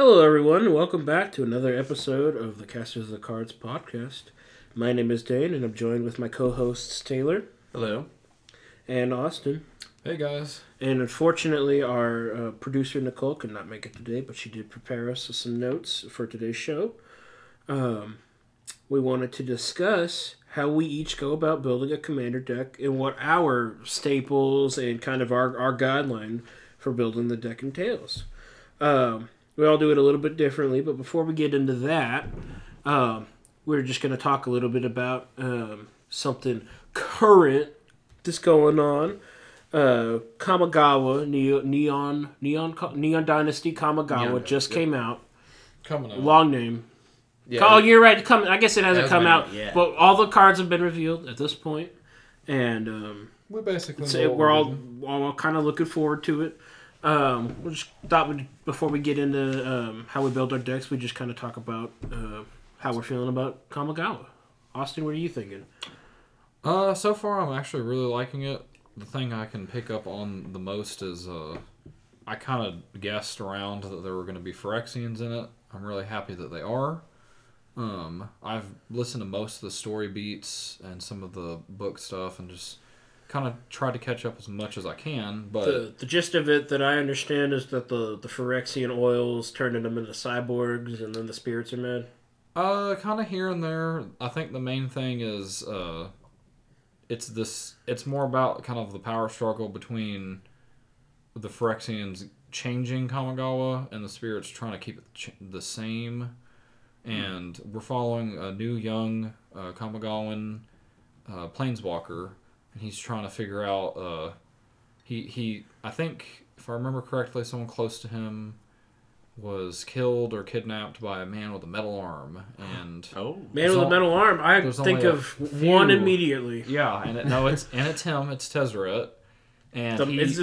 Hello, everyone, welcome back to another episode of the Casters of the Cards podcast. My name is Dane, and I'm joined with my co-hosts Taylor Hello. and Austin. Hey guys. And unfortunately, our uh, producer Nicole could not make it today, but she did prepare us with some notes for today's show. Um, we wanted to discuss how we each go about building a commander deck and what our staples and kind of our, our guideline for building the deck entails. Um, we all do it a little bit differently, but before we get into that, um, we're just going to talk a little bit about um, something current that's going on uh, Kamigawa Neon Neon Neon Neon Dynasty Kamigawa Neon, just came out. Coming up. Long name. Yeah. Oh, you're right. Come. I guess it hasn't Hasn't come out, out yet. but all the cards have been revealed at this point, and um, we basically we're all all kind of looking forward to it. Um, we'll just thought we'd, before we get into um, how we build our decks, we just kind of talk about uh, how we're feeling about Kamigawa. Austin, what are you thinking? Uh, so far I'm actually really liking it. The thing I can pick up on the most is uh, I kind of guessed around that there were going to be Phyrexians in it. I'm really happy that they are. Um, I've listened to most of the story beats and some of the book stuff, and just kind of tried to catch up as much as I can. But The, the gist of it that I understand is that the the Phyrexian oils turning them into cyborgs, and then the spirits are mad. Uh, kind of here and there. I think the main thing is uh, it's this. It's more about kind of the power struggle between the Phyrexians changing Kamigawa and the spirits trying to keep it the same. And we're following a new young uh, Kamigawan uh, planeswalker, he's trying to figure out. Uh, he he. I think if I remember correctly, someone close to him was killed or kidnapped by a man with a metal arm, and Oh. Man There's with a metal arm. I think of few. one immediately. yeah, and it, no, it's and it's him, it's Tezzeret, and The, he- it's-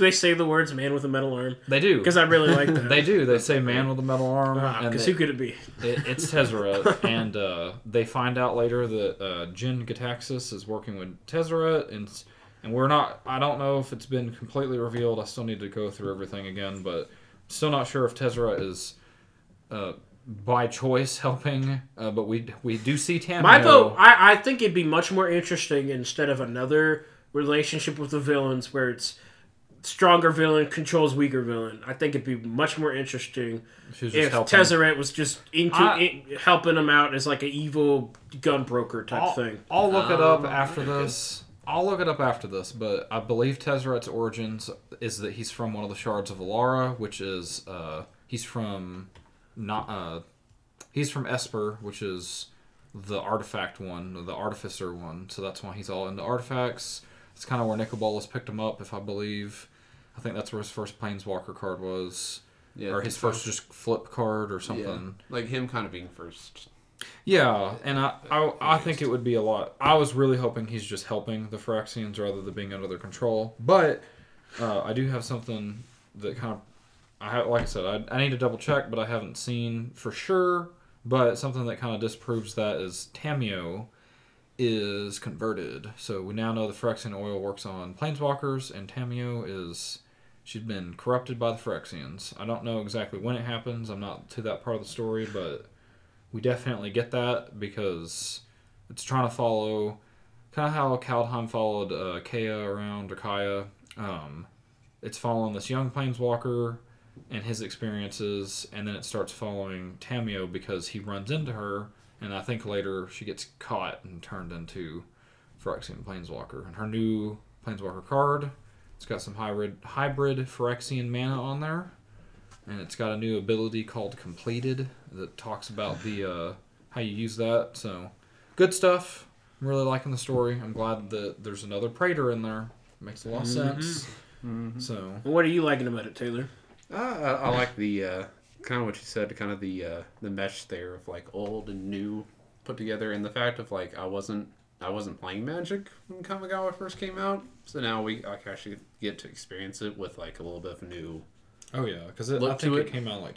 they say the words "man with a metal arm" they do because I really like that. they do they say man with a metal arm, Because they- who could it be? it, it's Tezzeret, and uh, they find out later that uh, Jin-Gitaxias is working with Tezzeret, and and we're not. I don't know if it's been completely revealed. I still need to go through everything again, but still not sure if Tezzeret is. Uh, by choice helping, uh, but we we do see Tamiyo. My vote. I, I think it'd be much more interesting instead of another relationship with the villains where it's stronger villain controls weaker villain. I think it'd be much more interesting She if helping. Tezzeret was just into I- in- helping him out as like an evil gun broker type I'll, thing. I'll look it up Um, after okay. this. I'll look it up after this, but I believe Tezzeret's origins is that he's from one of the shards of Alara, which is uh, he's from not uh, he's from Esper, which is the artifact one, the artificer one. So that's why he's all into artifacts. It's kind of where Nicol Bolas picked him up, if I believe. I think that's where his first Planeswalker card was, Yeah. or his first just flip card or Yeah. something. Like him kind of being first. Yeah, and I, I, I think it would be a lot. I was really hoping he's just helping the Phyrexians rather than being under their control. But uh, I do have something that kind of, I have, like I said, I, I need to double check, but I haven't seen for sure. But something that kind of disproves that is Tamiyo is converted. So we now know the Phyrexian oil works on planeswalkers, and Tamiyo is she's been corrupted by the Phyrexians. I don't know exactly when it happens. I'm not to that part of the story, but we definitely get that because it's trying to follow kind of how Kaldheim followed uh, Kea around or Kaya. Um, it's following this young planeswalker and his experiences, and then it starts following Tamiyo because he runs into her, and I think later she gets caught and turned into Phyrexian planeswalker. And her new planeswalker card, it's got some hybrid hybrid Phyrexian mana on there. And it's got a new ability called completed that talks about the uh, how you use that. So good stuff. I'm really liking the story. I'm glad that there's another praetor in there. Makes a lot of sense. So What are you liking about it, Taylor? Uh, I, I like the uh, kind of what you said, kind of the uh, the mesh there of like old and new put together, and the fact of like I wasn't I wasn't playing Magic when Kamigawa first came out, so now we I can actually get to experience it with like a little bit of new. oh yeah because i think it. it. came out in like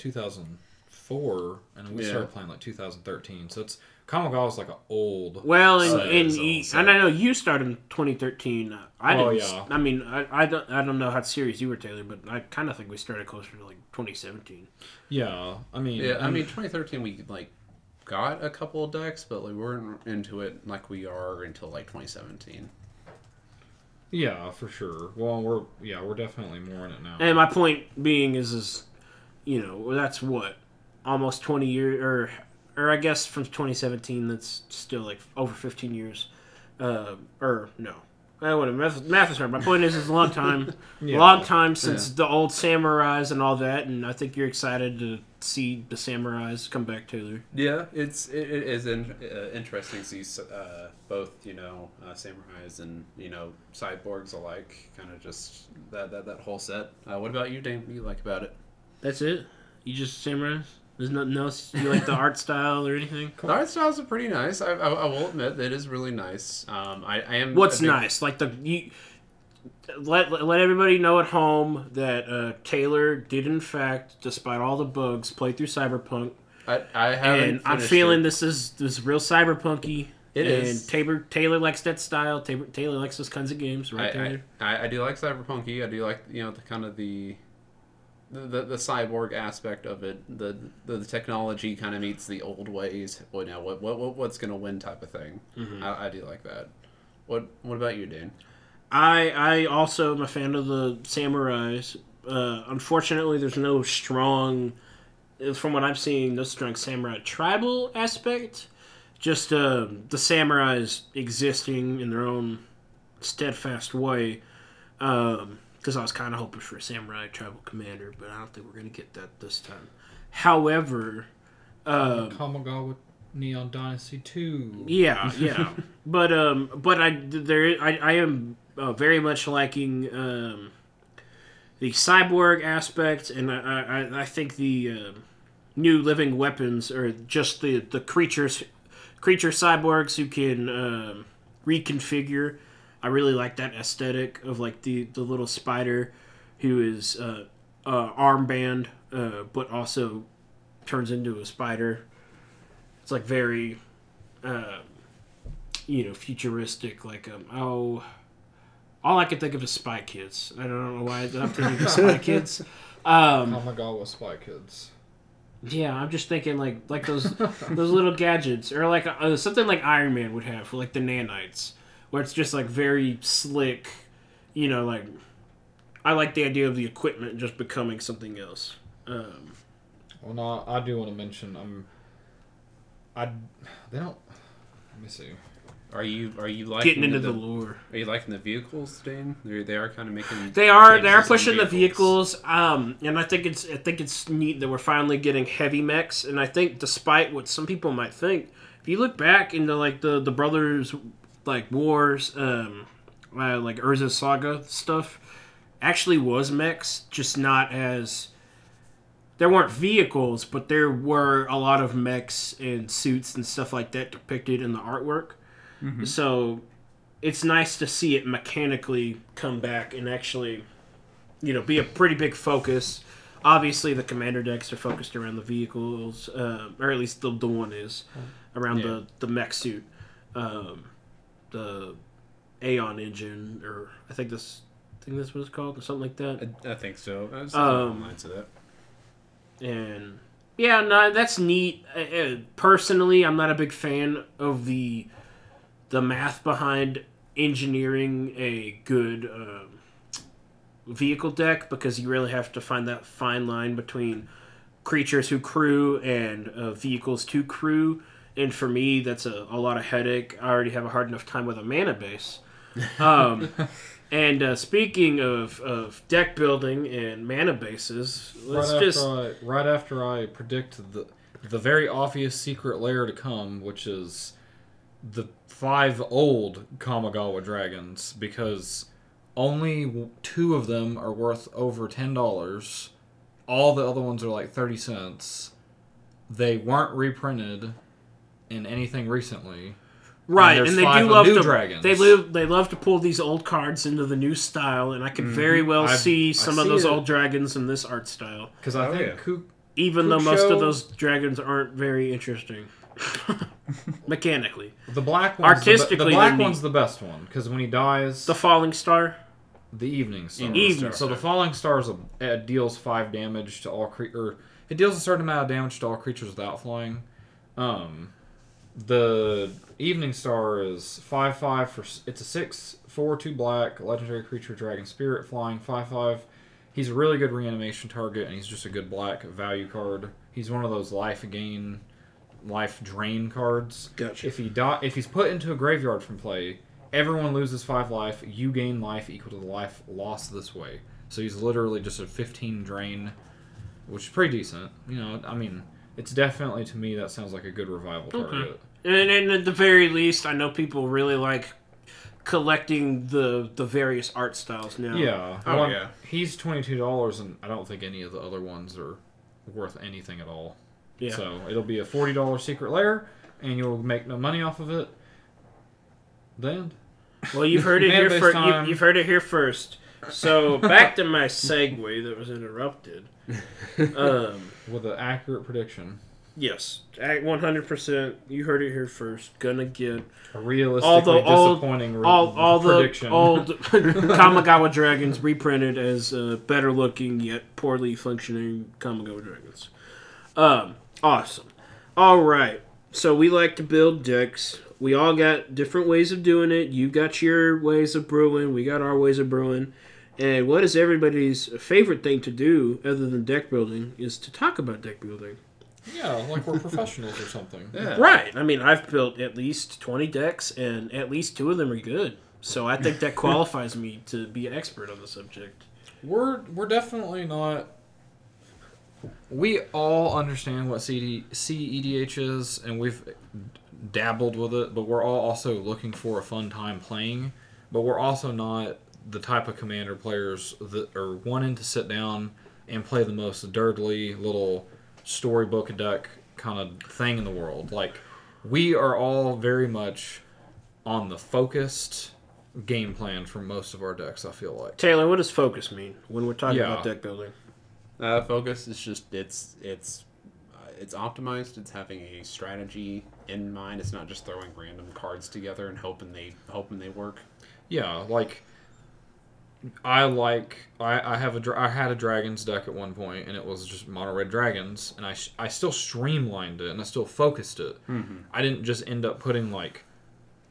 four, and we Yeah. started playing like 2013. So it's Kamigawa is like an old. Well, and, and, so- you- so- and I know you started in 2013. Uh, I Oh, didn't. yeah. I mean, I, I don't I don't know how serious you were, Taylor, but I kind of think we started closer to like 2017. Yeah, I mean, Yeah, I mean, 2013 we like got a couple of decks, but we weren't into it like we are until like 2017. yeah, for sure. Well, we're yeah, we're definitely more in it now. And my point being is, is you know, that's what almost 20 years, or or I guess from 2017, that's still like over 15 years. Uh, or no, I want to math, math is hard. My point is, it's a long time, Yeah. long time since the old samurais and all that, and I think you're excited to see the samurais come back, Taylor. Yeah, it's it, it is in, uh, interesting to see uh, both you know uh, samurais and you know cyborgs alike, kind of just that, that that whole set. Uh, what about you, Dane? What do you like about it? That's it. You just samurais. There's nothing else. You like the art style or anything? The art styles are pretty nice. I, I, I will admit that it is really nice. Um, I, I am. What's big- nice? Like the you let let everybody know at home that uh, Taylor did in fact, despite all the bugs, play through Cyberpunk, I, I haven't. and I'm feeling it. this is this is real cyberpunky. It and is. Taylor Taylor likes that style. Taylor, Taylor likes those kinds of games, right, I, Taylor? I, I, I do like cyberpunky. I do like you know the kind of the the, the, the cyborg aspect of it. The the, the technology kind of meets the old ways. Well, now what, what what what's gonna win type of thing. Mm-hmm. I, I do like that. What what about you, Dan? I I also am a fan of the samurais. Uh, unfortunately, there's no strong, from what I'm seeing, no strong samurai tribal aspect. Just uh, the samurais existing in their own steadfast way. Because I was kind of hoping for a samurai tribal commander, but I don't think we're gonna get that this time. However, uh, Kamigawa Neon Dynasty 2. yeah, yeah, but um, but I there I, I am uh, very much liking um, the cyborg aspect, and I I, I think the uh, new living weapons or just the the creatures creature cyborgs who can um, reconfigure. I really like that aesthetic of like the the little spider who is uh, uh, armband, uh, but also turns into a spider. It's like very, uh, you know, futuristic. Like um, oh, all I can think of is Spy Kids. I don't know why I'm thinking of Spy Kids. Um, with Spy Kids. yeah, I'm just thinking like like those those little gadgets, or like uh, something like Iron Man would have for like the nanites, where it's just like very slick. You know, like I like the idea of the equipment just becoming something else. Um, Well, no, I do want to mention. I'm. I. They don't. Let me see. Are you are you liking getting into the, the, lore. Are you liking the vehicles, Dane? They they are kind of making. They are they are pushing the vehicles, um, and I think it's I think it's neat that we're finally getting heavy mechs. And I think despite what some people might think, if you look back into like the the brothers like wars, um, uh, like Urza Saga stuff, actually was mechs, just not as there weren't vehicles, but there were a lot of mechs and suits and stuff like that depicted in the artwork. So it's nice to see it mechanically come back and actually, you know, be a pretty big focus. Obviously, the commander decks are focused around the vehicles, uh, or at least the, the one is around Yeah. the the mech suit, um, the Aeon engine, or I think this, I think this was called, or something like that. I, I think so. I was Um, lines of that. and yeah, no, that's neat. Uh, personally, I'm not a big fan of the the math behind engineering a good um, vehicle deck because you really have to find that fine line between creatures who crew and uh, vehicles to crew. And for me, that's a, a lot of headache. I already have a hard enough time with a mana base. Um, and uh, speaking of, of deck building and mana bases, let's right just I, right after I predict the the very obvious Secret Lair to come, which is the five old Kamigawa dragons, because only two of them are worth over ten dollars. All the other ones are like thirty cents. They weren't reprinted in anything recently. right, there's and, they five do of love new to dragons. they live they love to pull these old cards into the new style, and I can very well I've- see I some of see those it. old dragons in this art style. Because I Oh, think yeah. Ku- even though Quick most show. of those dragons aren't very interesting mechanically. The black one's the, be- Artistically, the black they're one's the best one because when he dies, The falling star. the evening star. Evening So the falling star is a, it deals five damage to all cre- or it deals a certain amount of damage to all creatures without flying. Um, the evening star is five five for it's a six four two black legendary creature dragon spirit flying five five. He's a really good reanimation target and he's just a good black value card. He's one of those life gain, life drain cards. Gotcha. If he die, if he's put into a graveyard from play, everyone loses five life. You gain life equal to the life lost this way. So he's literally just a 15 drain, which is pretty decent. You know, I mean, it's definitely to me that sounds like a good revival target. And, and at the very least, I know people really like collecting the the various art styles now. Yeah. Oh, one- yeah. He's twenty two dollars, and I don't think any of the other ones are worth anything at all. Yeah. So it'll be a forty dollar Secret Lair, and you'll make no money off of it. Then Well, you've heard it here Man-based first. You've, you've heard it here first. So back to my segue that was interrupted. Um, with an accurate prediction, yes, one hundred percent. You heard it here first. Gonna get a realistically all the disappointing re- all, all the prediction. old Kamigawa dragons reprinted as uh, better looking yet poorly functioning Kamigawa dragons. Um, awesome. All right. So we like to build decks. We all got different ways of doing it. You got your ways of brewing. We got our ways of brewing. And what is everybody's favorite thing to do other than deck building is to talk about deck building. Yeah, like we're professionals or something. Yeah. Right. I mean, I've built at least 20 decks, and at least two of them are good. So I think that qualifies me to be an expert on the subject. We're we're definitely not. We all understand what CD, CEDH is, and we've dabbled with it, but we're all also looking for a fun time playing. But we're also not the type of commander players that are wanting to sit down and play the most durdly little storybook a deck kind of thing in the world. Like we are all very much on the focused game plan for most of our decks. I feel like. Taylor, what does focus mean when we're talking Yeah. about deck building? Uh, focus is just it's it's uh, it's optimized. It's having a strategy in mind. It's not just throwing random cards together and hoping they hoping they work. Yeah, like I like I, I have a I had a dragons deck at one point and it was just mono red dragons and I sh- I still streamlined it and I still focused it. I didn't just end up putting like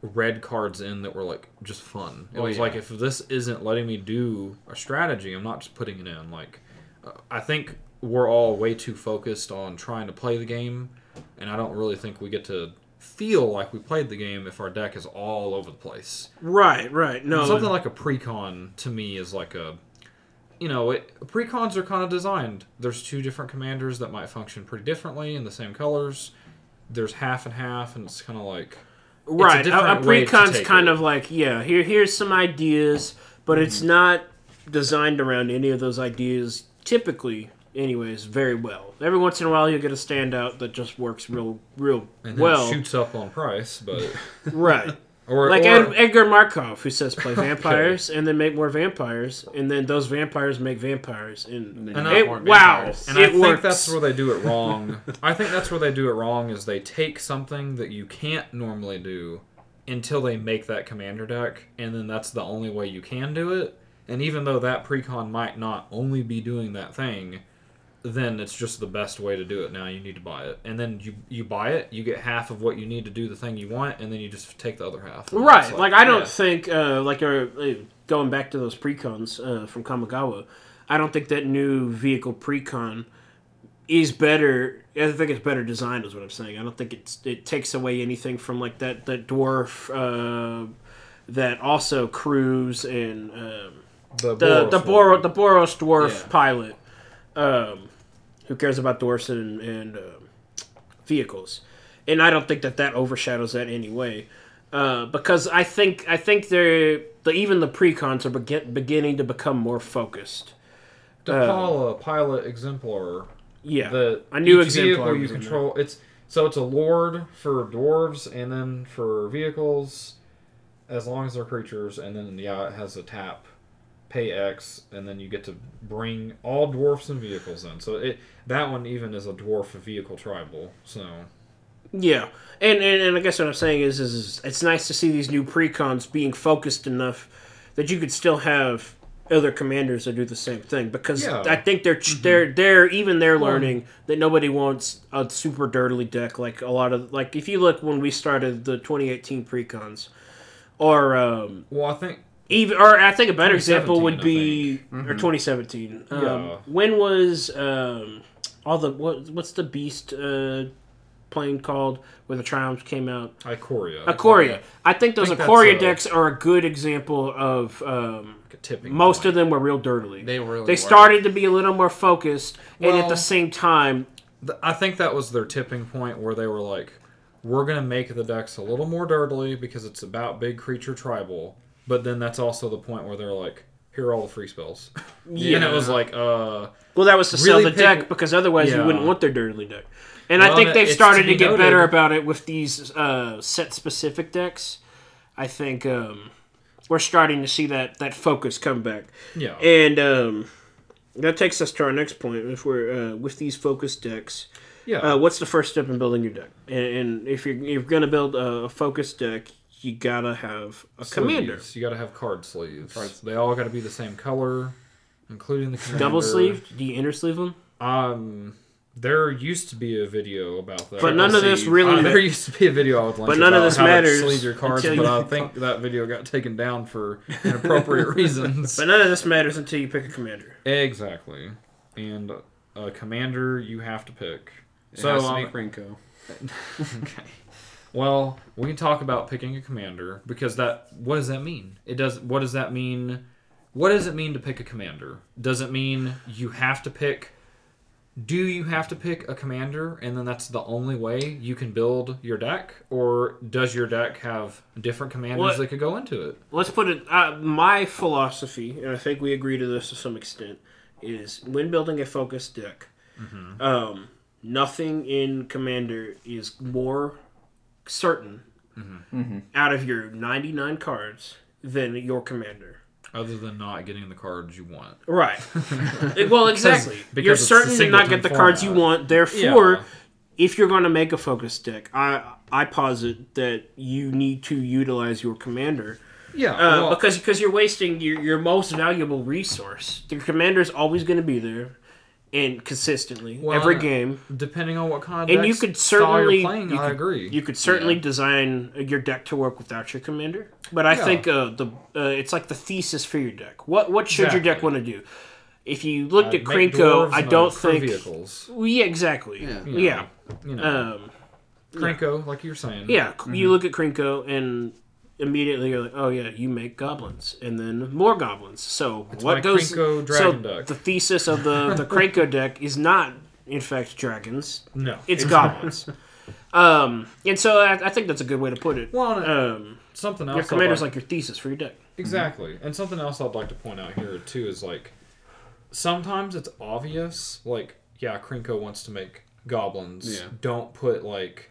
red cards in that were like just fun. It Oh, was yeah. like if this isn't letting me do a strategy, I'm not just putting it in. Like uh, I think we're all way too focused on trying to play the game and I don't really think we get to feel like we played the game if our deck is all over the place. Right, right. No, Something like a precon to me is like a, you know, it, precons are kind of designed. There's two different commanders that might function pretty differently in the same colors. There's half and half, and it's kind of like right. A, a precon's kind it. of like, yeah, here, here's some ideas, but it's Mm-hmm. not designed around any of those ideas. Typically, anyways, very well. Every once in a while, you get a standout that just works real, real and then well. shoots up on price, but Right. or like or, Ed, Edgar Markov, who says play vampires and then make more vampires, and then those vampires make vampires, and, then it, make more wow, vampires. And it I think works. that's where they do it wrong. I think that's where they do it wrong is they take something that you can't normally do until they make that commander deck, and then that's the only way you can do it. And even though that precon might not only be doing that thing, then it's just the best way to do it. Now you need to buy it, and then you you buy it, you get half of what you need to do the thing you want, and then you just take the other half. And right. it's Like, I don't yeah. think uh, like uh, going back to those precons uh, from Kamigawa, I don't think that new vehicle precon is better. I think it's better designed, is what I'm saying. I don't think it's it takes away anything from like that that dwarf uh, that also crews and. Um, the the the Boros Boro the Boros dwarf Yeah. pilot, um, who cares about dwarfs and, and um vehicles, and I don't think that that overshadows that anyway, uh, because I think I think they're the even the precons are begin, beginning to become more focused. the Paula pilot exemplar Yeah, the I knew exemplar you control it's so it's a lord for dwarves and then for vehicles as long as they're creatures and then yeah it has a tap pay X, and then you get to bring all dwarfs and vehicles in. So it that one even is a dwarf vehicle tribal. So Yeah, and, and and I guess what I'm saying is, is it's nice to see these new precons being focused enough that you could still have other commanders that do the same thing because Yeah. I think they're they're they're even they're learning that nobody wants a super durdly deck like a lot of like if you look when we started the 2018 precons or um, well, I think even or I think a better example would 2017, be or 2017. Um, Yeah. When was um, all the what? What's the beast uh, plane called where the triumphs came out? Ikoria. Aquaria. I think those think Ikoria a- decks are a good example of um, tipping. most point. of them were real durdly. They really They were. started to be a little more focused, and at the same time, Th- I think that was their tipping point where they were like, we're gonna make the decks a little more durdly because it's about big creature tribal. But then that's also the point where they're like, here are all the free spells. yeah. And it was like, uh, Well, that was to sell the pick- deck because otherwise you Yeah. wouldn't want their durdly deck. And I Well, think they've it's started to to be get noted- better about it with these uh, set specific decks. I think um, we're starting to see that that focus come back, yeah. and um, that takes us to our next point. If we're uh, with these focus decks, yeah. uh, what's the first step in building your deck? And, and if you're you're gonna build a, a focus deck, you gotta have a commander. Sleeves. You got to have card sleeves. Cards. They all got to be the same color, including the commander. Double sleeved? Do you inner sleeve them? Um, there used to be a video about that. But none of this really. Uh, there used to be a video I would link But none of about this how to matters sleeve your cards, but you- I think that video got taken down for inappropriate reasons. but none of this matters until you pick a commander. Exactly. And a commander you have to pick. It so has to be um, okay. Well, we can talk about picking a commander because that what does that mean? It does what does that mean? What does it mean to pick a commander? Does it mean you have to pick do you have to pick a commander and then that's the only way you can build your deck or does your deck have different commanders that could go into it? let's put it uh, my philosophy and i think we agree to this to some extent is when building a focused deck um, nothing in commander is more certain out of your 99 cards than your commander Other than not getting the cards you want. right well exactly because you're certain to not get the cards you want therefore Yeah. if you're going to make a focus deck i i posit that you need to utilize your commander Yeah. uh, well, because because you're wasting your, your most valuable resource. The commander's always going to be there, and consistently Well, every game. depending on what kind of And you could certainly you're playing, you I could- agree. You could certainly Yeah. design your deck to work without your commander, but I Yeah. think uh, the uh, it's like the thesis for your deck. What what should your deck want to do? If you looked I'd at make Krenko, I don't think. vehicles. Well, yeah, exactly. Yeah. Yeah. You know, You know, Um, Krenko, like you were saying. Yeah, Mm-hmm. you look at Krenko and immediately you're like, oh yeah, you make goblins and then more goblins. So what my goes? Krenko so deck. the thesis of the the Krenko deck is not in fact dragons; No, it's goblins. Um, and so I, I think that's a good way to put it. Well, Um, something else. your I'd commander's like, like your thesis for your deck. exactly, and something else I'd like to point out here too is like sometimes it's obvious. Like, yeah, Krenko wants to make goblins. Yeah. Don't put like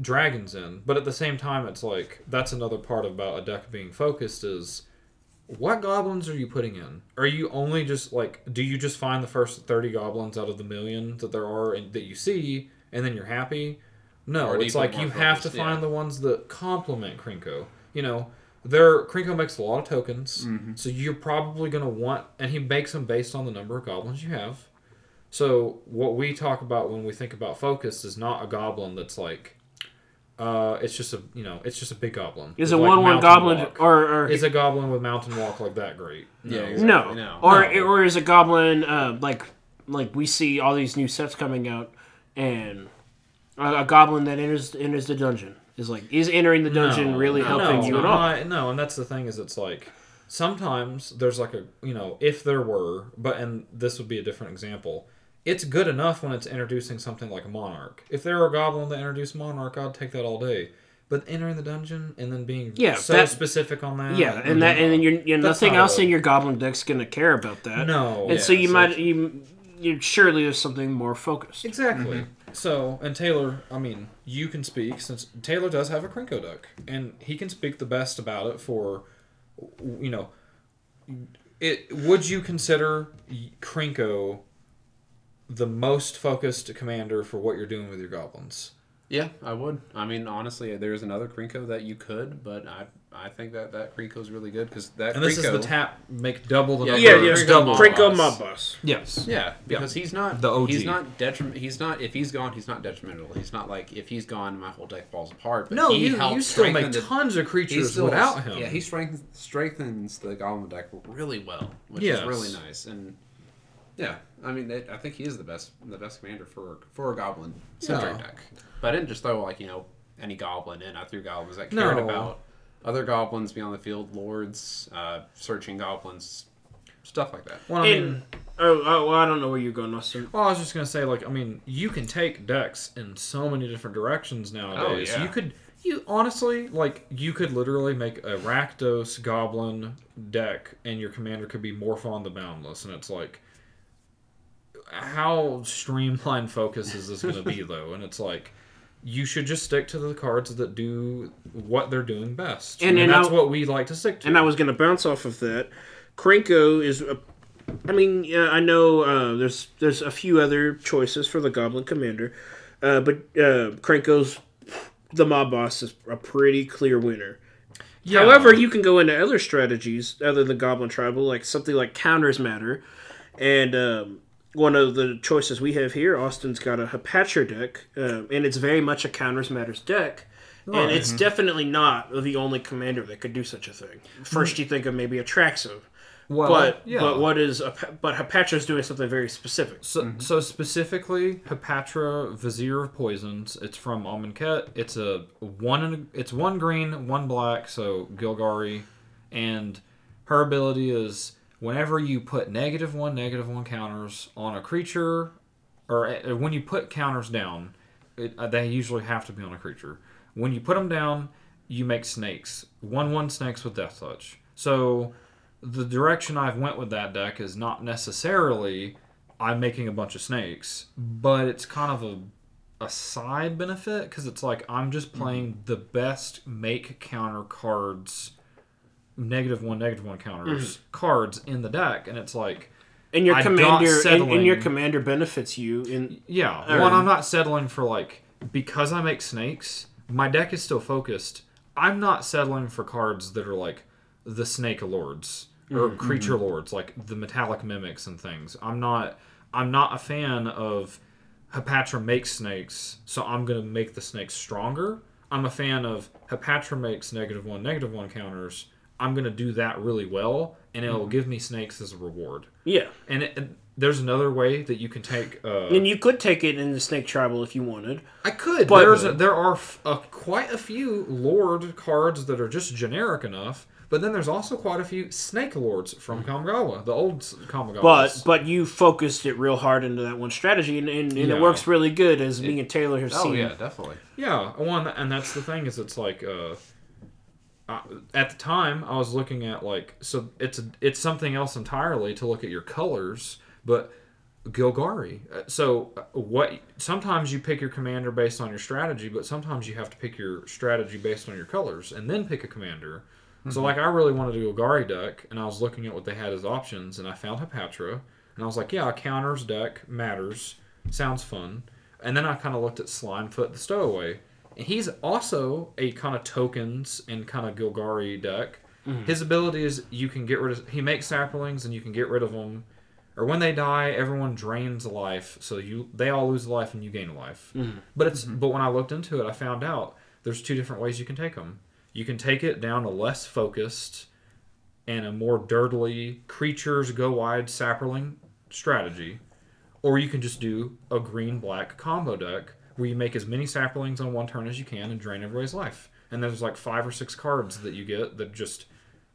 dragons in, but at the same time, it's like that's another part about a deck being focused is. What goblins are you putting in? Are you only just like do you just find the first 30 goblins out of the million that there are and that you see and then you're happy? No, it's like you have to find Yeah. the ones that complement Krenko. You know, there Krenko makes a lot of tokens, Mm-hmm. so you're probably gonna want, and he makes them based on the number of goblins you have. So what we talk about when we think about focus is not a goblin that's like, uh, it's just a you know, it's just a big goblin. Is it a like, one one goblin walk. or, or is a goblin with mountain walk like that great? Yeah, No. exactly. no, No. or No. or is a goblin uh, like like we see all these new sets coming out and a, a goblin that enters enters the dungeon is like is entering the dungeon No, really no, helping no, you at all? I- no, and that's the thing is it's like sometimes there's like a you know if there were, but and this would be a different example. It's good enough when it's introducing something like a monarch. If there were a goblin that introduced monarch, I'd take that all day. But entering the dungeon and then being Yeah, so that- specific on that, Yeah, and that and then you're, you're nothing else in your goblin deck's gonna care about that. no, and so yeah, you might you, you surely there's something more focused. Exactly. Mm-hmm. So, and Taylor, I mean, you can speak since Taylor does have a Krenko deck, and he can speak the best about it for, you know, it would you consider y- Krenko the most focused commander for what you're doing with your goblins? Yeah, I would. I mean, honestly, there's another Krenko that you could, but I I think that that Krenko's really good because that And this is the tap make double the Yeah, number. Yeah, Krenko yeah, Krenko double. Krenko Boss. Mob Boss. Yes. Yeah, because he's not The OG. He's not detriment. He's not. If he's gone, he's not detrimental. He's not like if he's gone, my whole deck falls apart. But No, he you, helps you still make the- tons of creatures still- without him. Yeah, he strengthens strengthens the goblin deck really well, which Yes. is really nice. And yeah, I mean, it, I think he is the best the best commander for for a goblin centric Yeah. deck. But I didn't just throw like you know any goblin in. I threw goblins that cared No. about other goblins beyond the field, lords, uh, searching goblins, stuff like that. Well, I mean, And oh, oh, well, I don't know where you're going, Austin. well, I was just gonna say, like, I mean, you can take decks in so many different directions nowadays. Oh, yeah. You could, you honestly, like, you could literally make a Rakdos Goblin deck, and your commander could be Morophon the Boundless, and it's like, how streamlined focus is this gonna be though? And it's like. You should just stick to the cards that do what they're doing best, And- and, and that's I'll- what we like to stick to. And I was going to bounce off of that. Krenko is. A, I mean, yeah, I know uh, there's there's a few other choices for the Goblin Commander, uh, but uh, the mob boss is a pretty clear winner. Yeah. However, you can go into other strategies other than Goblin Tribal, like something like Counters Matter. And um, one of the choices we have here, Austin's got a Hapatra deck, um, and it's very much a Counters Matters deck. And oh, it's mm-hmm. definitely not the only commander that could do such a thing. First, mm. you think of maybe Atraxa, well, but yeah. but what is a, but Hapatra's doing something very specific. So, mm-hmm. so specifically, Hapatra Vizier of Poisons. It's from Amonkhet. It's a one. It's one green, one black. So Golgari, and her ability is whenever you put negative one, negative one counters on a creature, or uh, when you put counters down, it, uh, they usually have to be on a creature. When you put them down, you make snakes. One one snakes with Death Touch. So the direction I've went with that deck is not necessarily I'm making a bunch of snakes, but it's kind of a a side benefit because it's like I'm just playing the best make counter cards, negative one, negative one counters mm-hmm. cards in the deck, and it's like And your I'm commander and, and your commander benefits you in yeah, one I'm not settling for like because I make snakes, my deck is still focused. I'm not settling for cards that are like the snake lords or mm-hmm. creature lords, like the metallic mimics and things. I'm not I'm not a fan of Hapatra makes snakes, so I'm gonna make the snakes stronger. I'm a fan of Hapatra makes negative one, negative one counters. I'm gonna do that really well, and it'll give me snakes as a reward. yeah. And, it, and there's another way that you can take. Uh, And you could take it in the snake tribal if you wanted. I could, But- but there's a, there are f- a, quite a few Lord cards that are just generic enough. But then there's also quite a few Snake Lords from Kamigawa, the old Kamigawa. But but you focused it real hard into that one strategy, and, and, and Yeah. it works really good, as me and Taylor have Oh seen. yeah, definitely. yeah, one, and that's the thing is it's like uh, uh, at the time I was looking at like so it's a, it's something else entirely to look at your colors, but Golgari. Uh, So uh, what? Sometimes you pick your commander based on your strategy, but sometimes you have to pick your strategy based on your colors, and then pick a commander. So like I really wanted a Golgari deck, and I was looking at what they had as options, and I found Hapatra, and I was like, yeah, a counters deck matters, sounds fun. And then I kind of looked at Slimefoot the Stowaway, he's also a kind of tokens and kind of Golgari deck. Mm-hmm. His ability is you can get rid of. He makes saplings, and you can get rid of them or when they die, everyone drains life, so you they all lose life and you gain a life. Mm-hmm. But it's mm-hmm. but when I looked into it, I found out there's two different ways you can take them. You can take it down a less focused and a more durdly creatures go wide saproling strategy, or you can just do a green black combo deck where you make as many saplings on one turn as you can and drain everybody's life. And there's like five or six cards that you get that just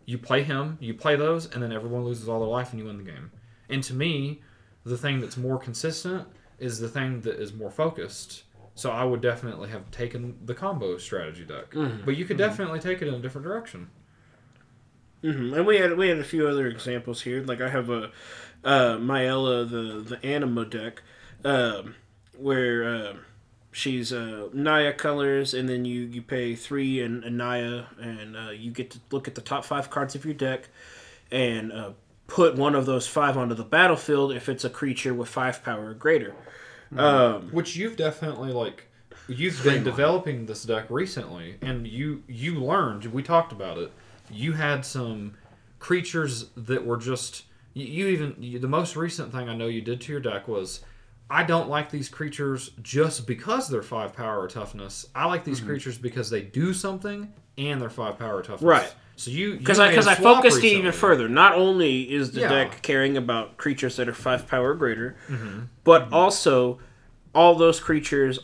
you play him, you play those, and then everyone loses all their life and you win the game. And to me, the thing that's more consistent is the thing that is more focused. So I would definitely have taken the combo strategy deck, but you could definitely take it in a different direction. hmm And we had we had a few other examples here. Like I have a uh, Mayael the the Anima deck, um, where uh, she's uh, Naya colors, and then you you pay three and Naya, and uh, you get to look at the top five cards of your deck, and uh, put one of those five onto the battlefield if it's a creature with five power or greater. Um, Which you've definitely like you've been developing this deck recently and you you learned we talked about it. You had some creatures that were just you, you even you, the most recent thing I know you did to your deck was I don't like these creatures just because they're five power or toughness. I like these creatures because they do something and they're five power or toughness. Right. So you because I because I focused it recently. even further. Not only is the Yeah. deck caring about creatures that are five power or greater, Mm-hmm. but also all those creatures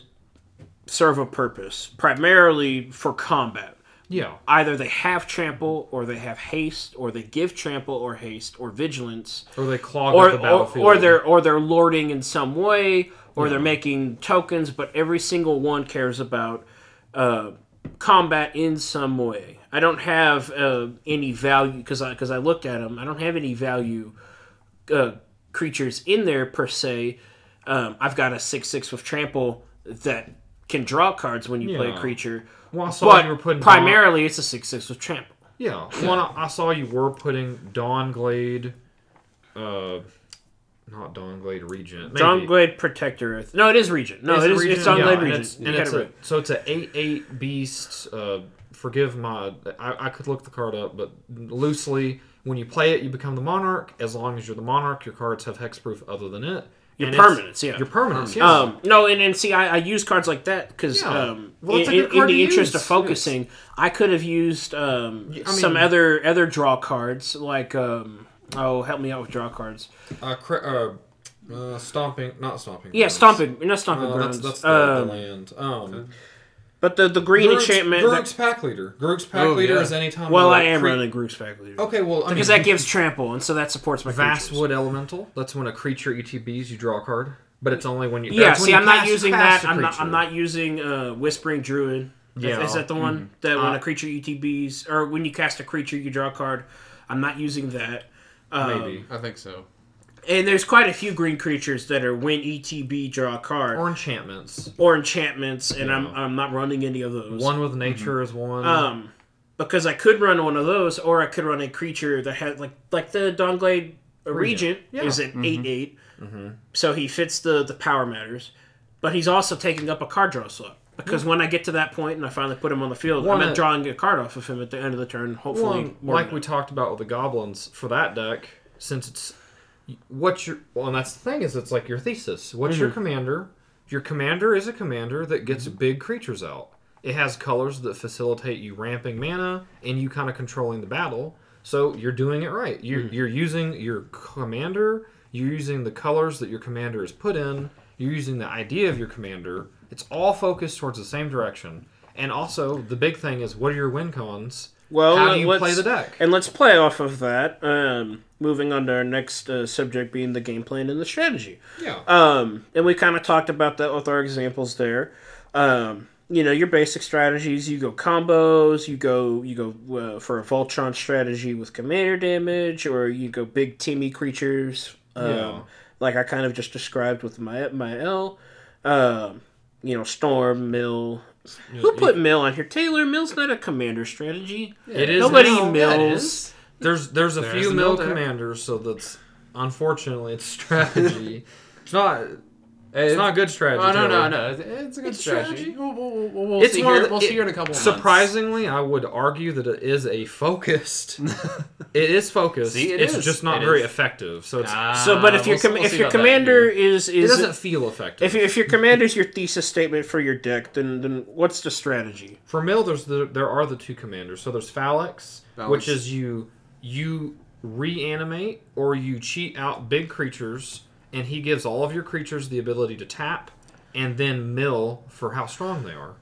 serve a purpose, primarily for combat. Yeah. Either they have trample, or they have haste, or they give trample or haste or vigilance, Or they clog or up the battlefield. or they're or they're lording in some way, or they're making tokens. But every single one cares about uh, combat in some way. I don't have uh, any value because I because I looked at them. I don't have any value uh, creatures in there per se. Um, I've got a six six with trample that can draw cards when you play a creature. well, I saw But you were putting primarily, it's a six six with trample. Yeah, one I I saw you were putting Dawnglade, uh, not Dawnglade Regent. Maybe. Dawn Glade Protector. No, it is Regent. No, Is it is. Regent? It's Dawn Yeah, Glade and Regent. it's, and it's a, so it's a eight eight beast. Uh, forgive my, I, I could look the card up, but loosely, when you play it, you become the monarch. As long as you're the monarch, your cards have hexproof other than it. Your And it's- yeah. Your permanence, yeah. Um, no, and, and see, I, I use cards like that because Yeah. um, Well, in, in- in the interest use. of focusing, I could have used um, I some other other draw cards like um, oh, help me out with draw cards. uh, cri- uh, uh, stomping, not stomping. Yeah, grounds. stomping, not stomping Uh, that's grounds. that's the, the Um, land. Um, but the the green Garruk's, enchantment. Garruk's that- pack leader. Garruk's pack Oh, leader yeah. is anytime. well, I am cre- running Group's Faculty Okay, well, I because mean, that gives trample, and so that supports my creatures. Vastwood Elemental. That's when a creature ETBs, you draw a card. But it's only when you. Yeah, see, you I'm not using that. a I'm not. I'm not using uh, Whispering Druid. Yeah. Is that the one that when Uh, a creature ETBs or when you cast a creature you draw a card? I'm not using that. Um, Maybe. I think so. And there's quite a few green creatures that are when ETB draw a card Or enchantments. or enchantments, and I'm I'm not running any of those. One with nature is one. Um, because I could run one of those, or I could run a creature that had like like the Dawnglade Regent Yeah. is an eight eight, Mm-hmm. so he fits the the power matters, but he's also taking up a card draw slot. Because when I get to that point and I finally put him on the field, One I'm drawing a card off of him at the end of the turn. Hopefully, Well, more like than we that. talked about with the goblins for that deck, since it's what your well, and that's the thing is it's like your thesis. What's Mm-hmm. your commander? Your commander is a commander that gets big creatures out. It has colors that facilitate you ramping mana and you kind of controlling the battle. So you're doing it right. You're Mm. you're using your commander. You're using the colors that your commander is put in. You're using the idea of your commander. It's all focused towards the same direction. And also, the big thing is, what are your win cons? Well, how do you play the deck? And let's play off of that. Um, moving on to our next uh, subject being the game plan and the strategy. Yeah. Um, and we kind of talked about that with our examples there. Um, you know, your basic strategies. You go combos. You go you go uh, for a Voltron strategy with commander damage, or you go big teamy creatures. Um, Yeah. Like I kind of just described with my my L. Um, you know, Storm, Mill. Who put Mill on here? Taylor, Mill's not a commander strategy. It is Nobody now. mills. There's there's a There's few the mill mill commanders, so that's unfortunately it's strategy. it's not it's not a good strategy. Oh no no Taylor. no! It's- It's a good It's strategy. strategy. We'll, we'll, we'll, we'll It's see one here. of the- we'll see it- here in a couple of months. Surprisingly, I would argue that it is a focused. it is focused. See, it it's is. just not It very is. effective. So it's So, but if Ah, your we'll- com- we'll if your about that commander here. is it is doesn't feel effective. if, if your commander's your thesis statement for your deck, then then what's the strategy? For mill, there's the there are the two commanders. So there's Phenax, Phenax. which is you you reanimate or you cheat out big creatures, and he gives all of your creatures the ability to tap, and then mill for how strong they are.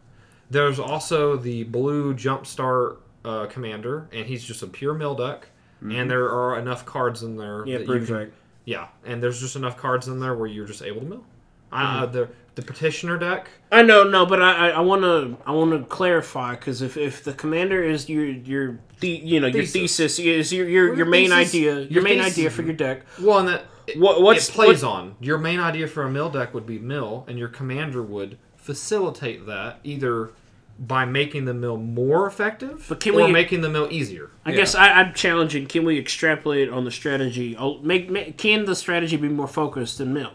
There's also the blue jumpstart uh, commander, and he's just a pure mill deck, and there are enough cards in there. Yeah, that can- Yeah, and there's just enough cards in there where you're just able to mill. Uh, the the petitioner deck. I know, no, but I I want to I want to clarify because if, if the commander is your your the, you know your Thesis. thesis is your your, your main thesis- idea your, your main thesis- idea for your deck. Well, and that What- what's- it plays what- on your main idea for a mill deck would be mill, and your commander would facilitate that either by making the mill more effective, But can or we- making the mill easier. I Yeah. guess I, I'm challenging. Can we extrapolate on the strategy? Oh, make, make can the strategy be more focused than mill?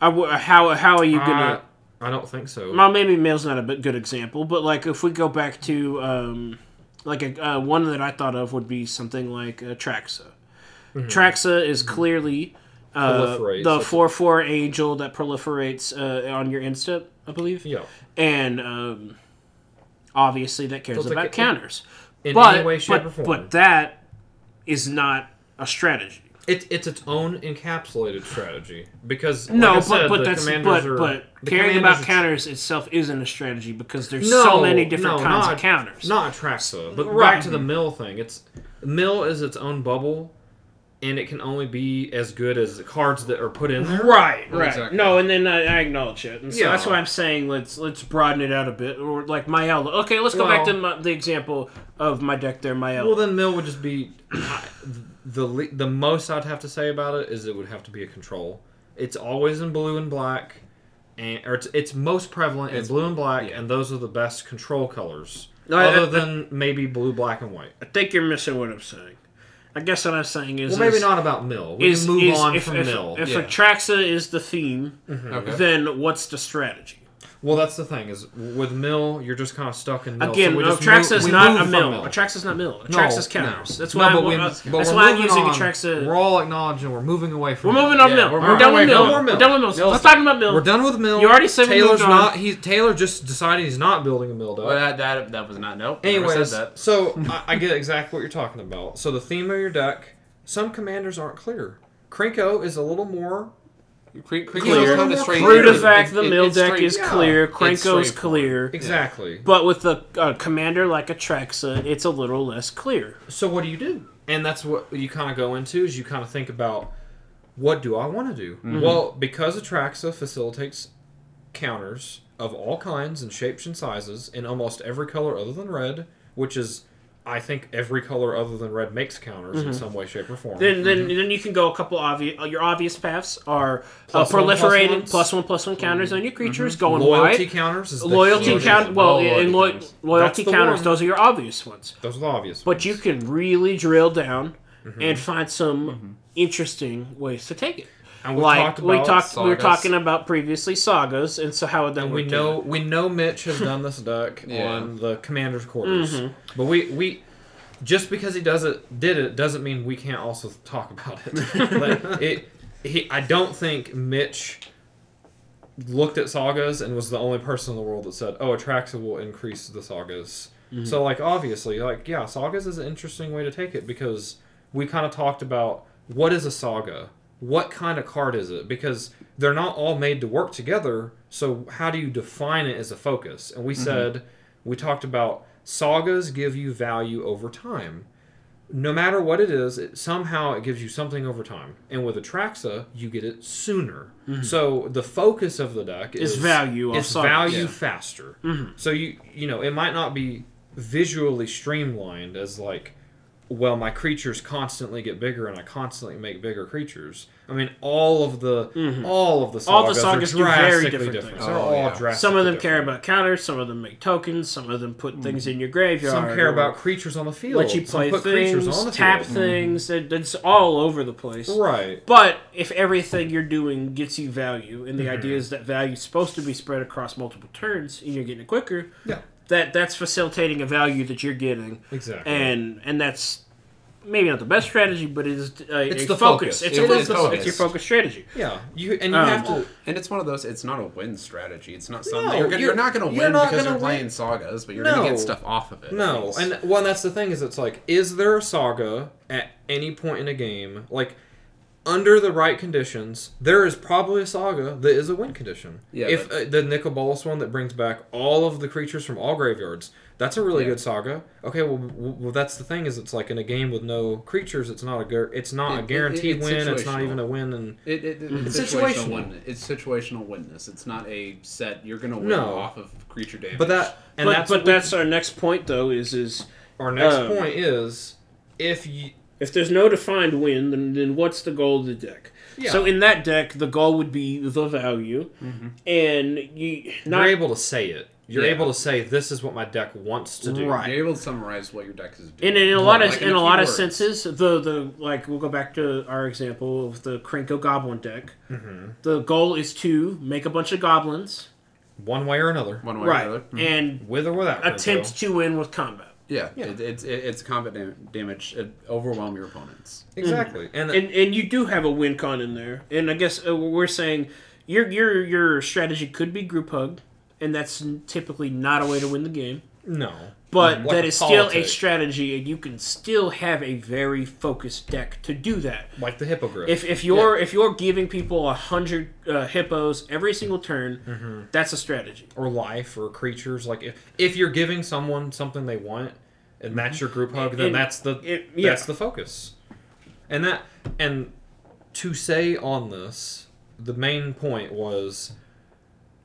I w how how are you gonna? I, I don't think so. well, maybe mill's not a good example, but like if we go back to um, like a uh, one that I thought of would be something like uh, Traxa. Traxa is clearly uh, the four four angel that proliferates uh, on your end step, I believe. yeah. and um, obviously that cares So about like counters. In but, any way, shape, but, or form. but that is not a strategy. It, it's its own encapsulated strategy because No, like but said, but the that's commanders but are, but caring about counters itself isn't a strategy because there's No, so many different no, kinds not- of counters. Not Traxa, but Right. back to the mill thing. It's mill is its own bubble, and it can only be as good as the cards that are put in there. Right, right. exactly. No, and then I, I acknowledge it, and so Yeah. that's why I'm saying let's let's broaden it out a bit, or like Mayael. Okay, let's go back to my, the example of my deck there, Mayael. Well, then mill would just be the the most I'd have to say about it is it would have to be a control. It's always in blue and black, and or it's, it's most prevalent in blue and black, yeah. and those are the best control colors. No, I- other I- than maybe blue, black, and white. I think you're missing what I'm saying. I guess what I'm saying is Well, maybe is- not about mill. We is, can move is on if, from if, mill. If Yeah. Atraxa is the theme, mm-hmm. Okay. then what's the strategy? Well, that's the thing is with mill, you're just kind of stuck in mill. Again, so we just Atraxa move- is we not move a from mill. Atraxa's not mill. Atraxa's counters. That's why. No, I'm, we, uh, but that's we're why I'm using on. Atraxa. We're all acknowledging we're moving away from. We're moving on Yeah, mill. we're We're, moving done with from mill. more We're mill. done with mill. Mill's Let's talk about mill. We're done with mill. You already said we Taylor's moved on. not. He Taylor just decided he's not building a mill deck. Well, that, that, that was not nope. never Anyways, said that. so I, I get exactly what you're talking about. So the theme of your deck, some commanders aren't clear. Krenko is a little more. Cre- Cre- Clear. kind of straight- the mill deck straight- is yeah. clear. It's Krenko's clear. Exactly. But with a, a commander like Atraxa, it's a little less clear. So what do you do? And that's what you kind of go into is you kind of think about what do I want to do? Mm-hmm. Well, because Atraxa facilitates counters of all kinds and shapes and sizes in almost every color other than red, which is I think every color other than red makes counters Mm-hmm. in some way, shape, or form. Then, then, then you can go a couple obvious. Your obvious paths are uh, Plus one, plus proliferating ones. plus one plus one counters on your creatures, going Loyalty wide. counters is the Loyalty huge- count. Well, Loyalty and lo- counters. loyalty counters. one. Those are your obvious ones. Those are the obvious. But you can really drill down Mm-hmm. and find some interesting ways to take it. And we like talked we about talked, we were sagas. talking about previously sagas, and so how would that And work? we know we know Mitch has done this deck Yeah. on the commander's quarters, Mm-hmm. but we we just because he does it did it doesn't mean we can't also talk about it. Like, it he I don't think Mitch looked at sagas and was the only person in the world that said, "Oh, Atraxa will increase the sagas." Mm-hmm. So like obviously like yeah, sagas is an interesting way to take it because we kind of talked about what is a saga? What kind of card is it? Because they're not all made to work together. So how do you define it as a focus? And we mm-hmm. said we talked about sagas give you value over time. No matter what it is, it, somehow it gives you something over time. And with Atraxa, you get it sooner. Mm-hmm. So the focus of the deck Is is, value It's sagas. value Yeah. faster. Mm-hmm. So you you know it might not be visually streamlined as like well my creatures constantly get bigger and I constantly make bigger creatures. I mean all of the mm-hmm. all of the sagas, All the sagas are drastically different different. things. They're Oh, all yeah. drastically Some of them care about counters, some of them make tokens, some of them put things mm-hmm. in your graveyard. some care about creatures on the field. let you some play put things, creatures on the tap field. things. It, it's all over the place. Right. But if everything you're doing gets you value, and the Mm-hmm. idea is that value is supposed to be spread across multiple turns, and you're getting it quicker, Yeah. That that's facilitating a value that you're getting, Exactly. and and that's maybe not the best strategy, but it is uh, It's a the focus. focus. It's It a is focus. focus. It's your focus strategy. yeah, you and you Um, have to And it's one of those. It's not a win strategy. It's not something No, you're, gonna, you're, you're- not going to win because gonna you're playing win. sagas, but you're going to get stuff off of it. No, It's- and well, that's the thing is, it's like, is there a saga at any point in a game, like under the right conditions, there is probably a saga that is a win condition. Yeah, if but- uh, the Nicol Bolas one that brings back all of the creatures from all graveyards, that's a really Yeah. good saga. Okay, well, well, that's the thing is, it's like in a game with no creatures, it's not a gu- it's not It- a it- guaranteed it's win. It's not even a win, and It, it, it, It's it's situational. situational. Win, it's situational witness. It's not a set. You're going to win No. off of creature damage. but that and but that's but what we- that's our next point though. Is is our next um, point is if you if there's no defined win, then then what's the goal of the deck? Yeah. So in that deck, the goal would be the value, and you you're not able to say it. You're Yeah. able to say this is what my deck wants to do. Right. You're able to summarize what your deck is doing. in, in a lot of Like, in a a few lot of senses, the the like we'll go back to our example of the Krenko Goblin deck. Mm-hmm. The goal is to make a bunch of goblins, One way or another. One way right, or the other. and With or without. attempt to win with combat. Yeah, Yeah. It, it's it, it's combat dam- damage. It overwhelm your opponents. Exactly. And, and and you do have a win con in there. And I guess uh, we're saying your your your strategy could be group hug, and that's typically not a way to win the game. no. But Like that a still a strategy, and you can still have a very focused deck to do that. Like the hippogriff. If, if you're if you're giving people a hundred uh, hippos every single turn, Mm-hmm. that's a strategy. or life or creatures. Like if, if you're giving someone something they want and that's your group hug, then And that's the it- yeah. that's the focus. And that and to say on this, the main point was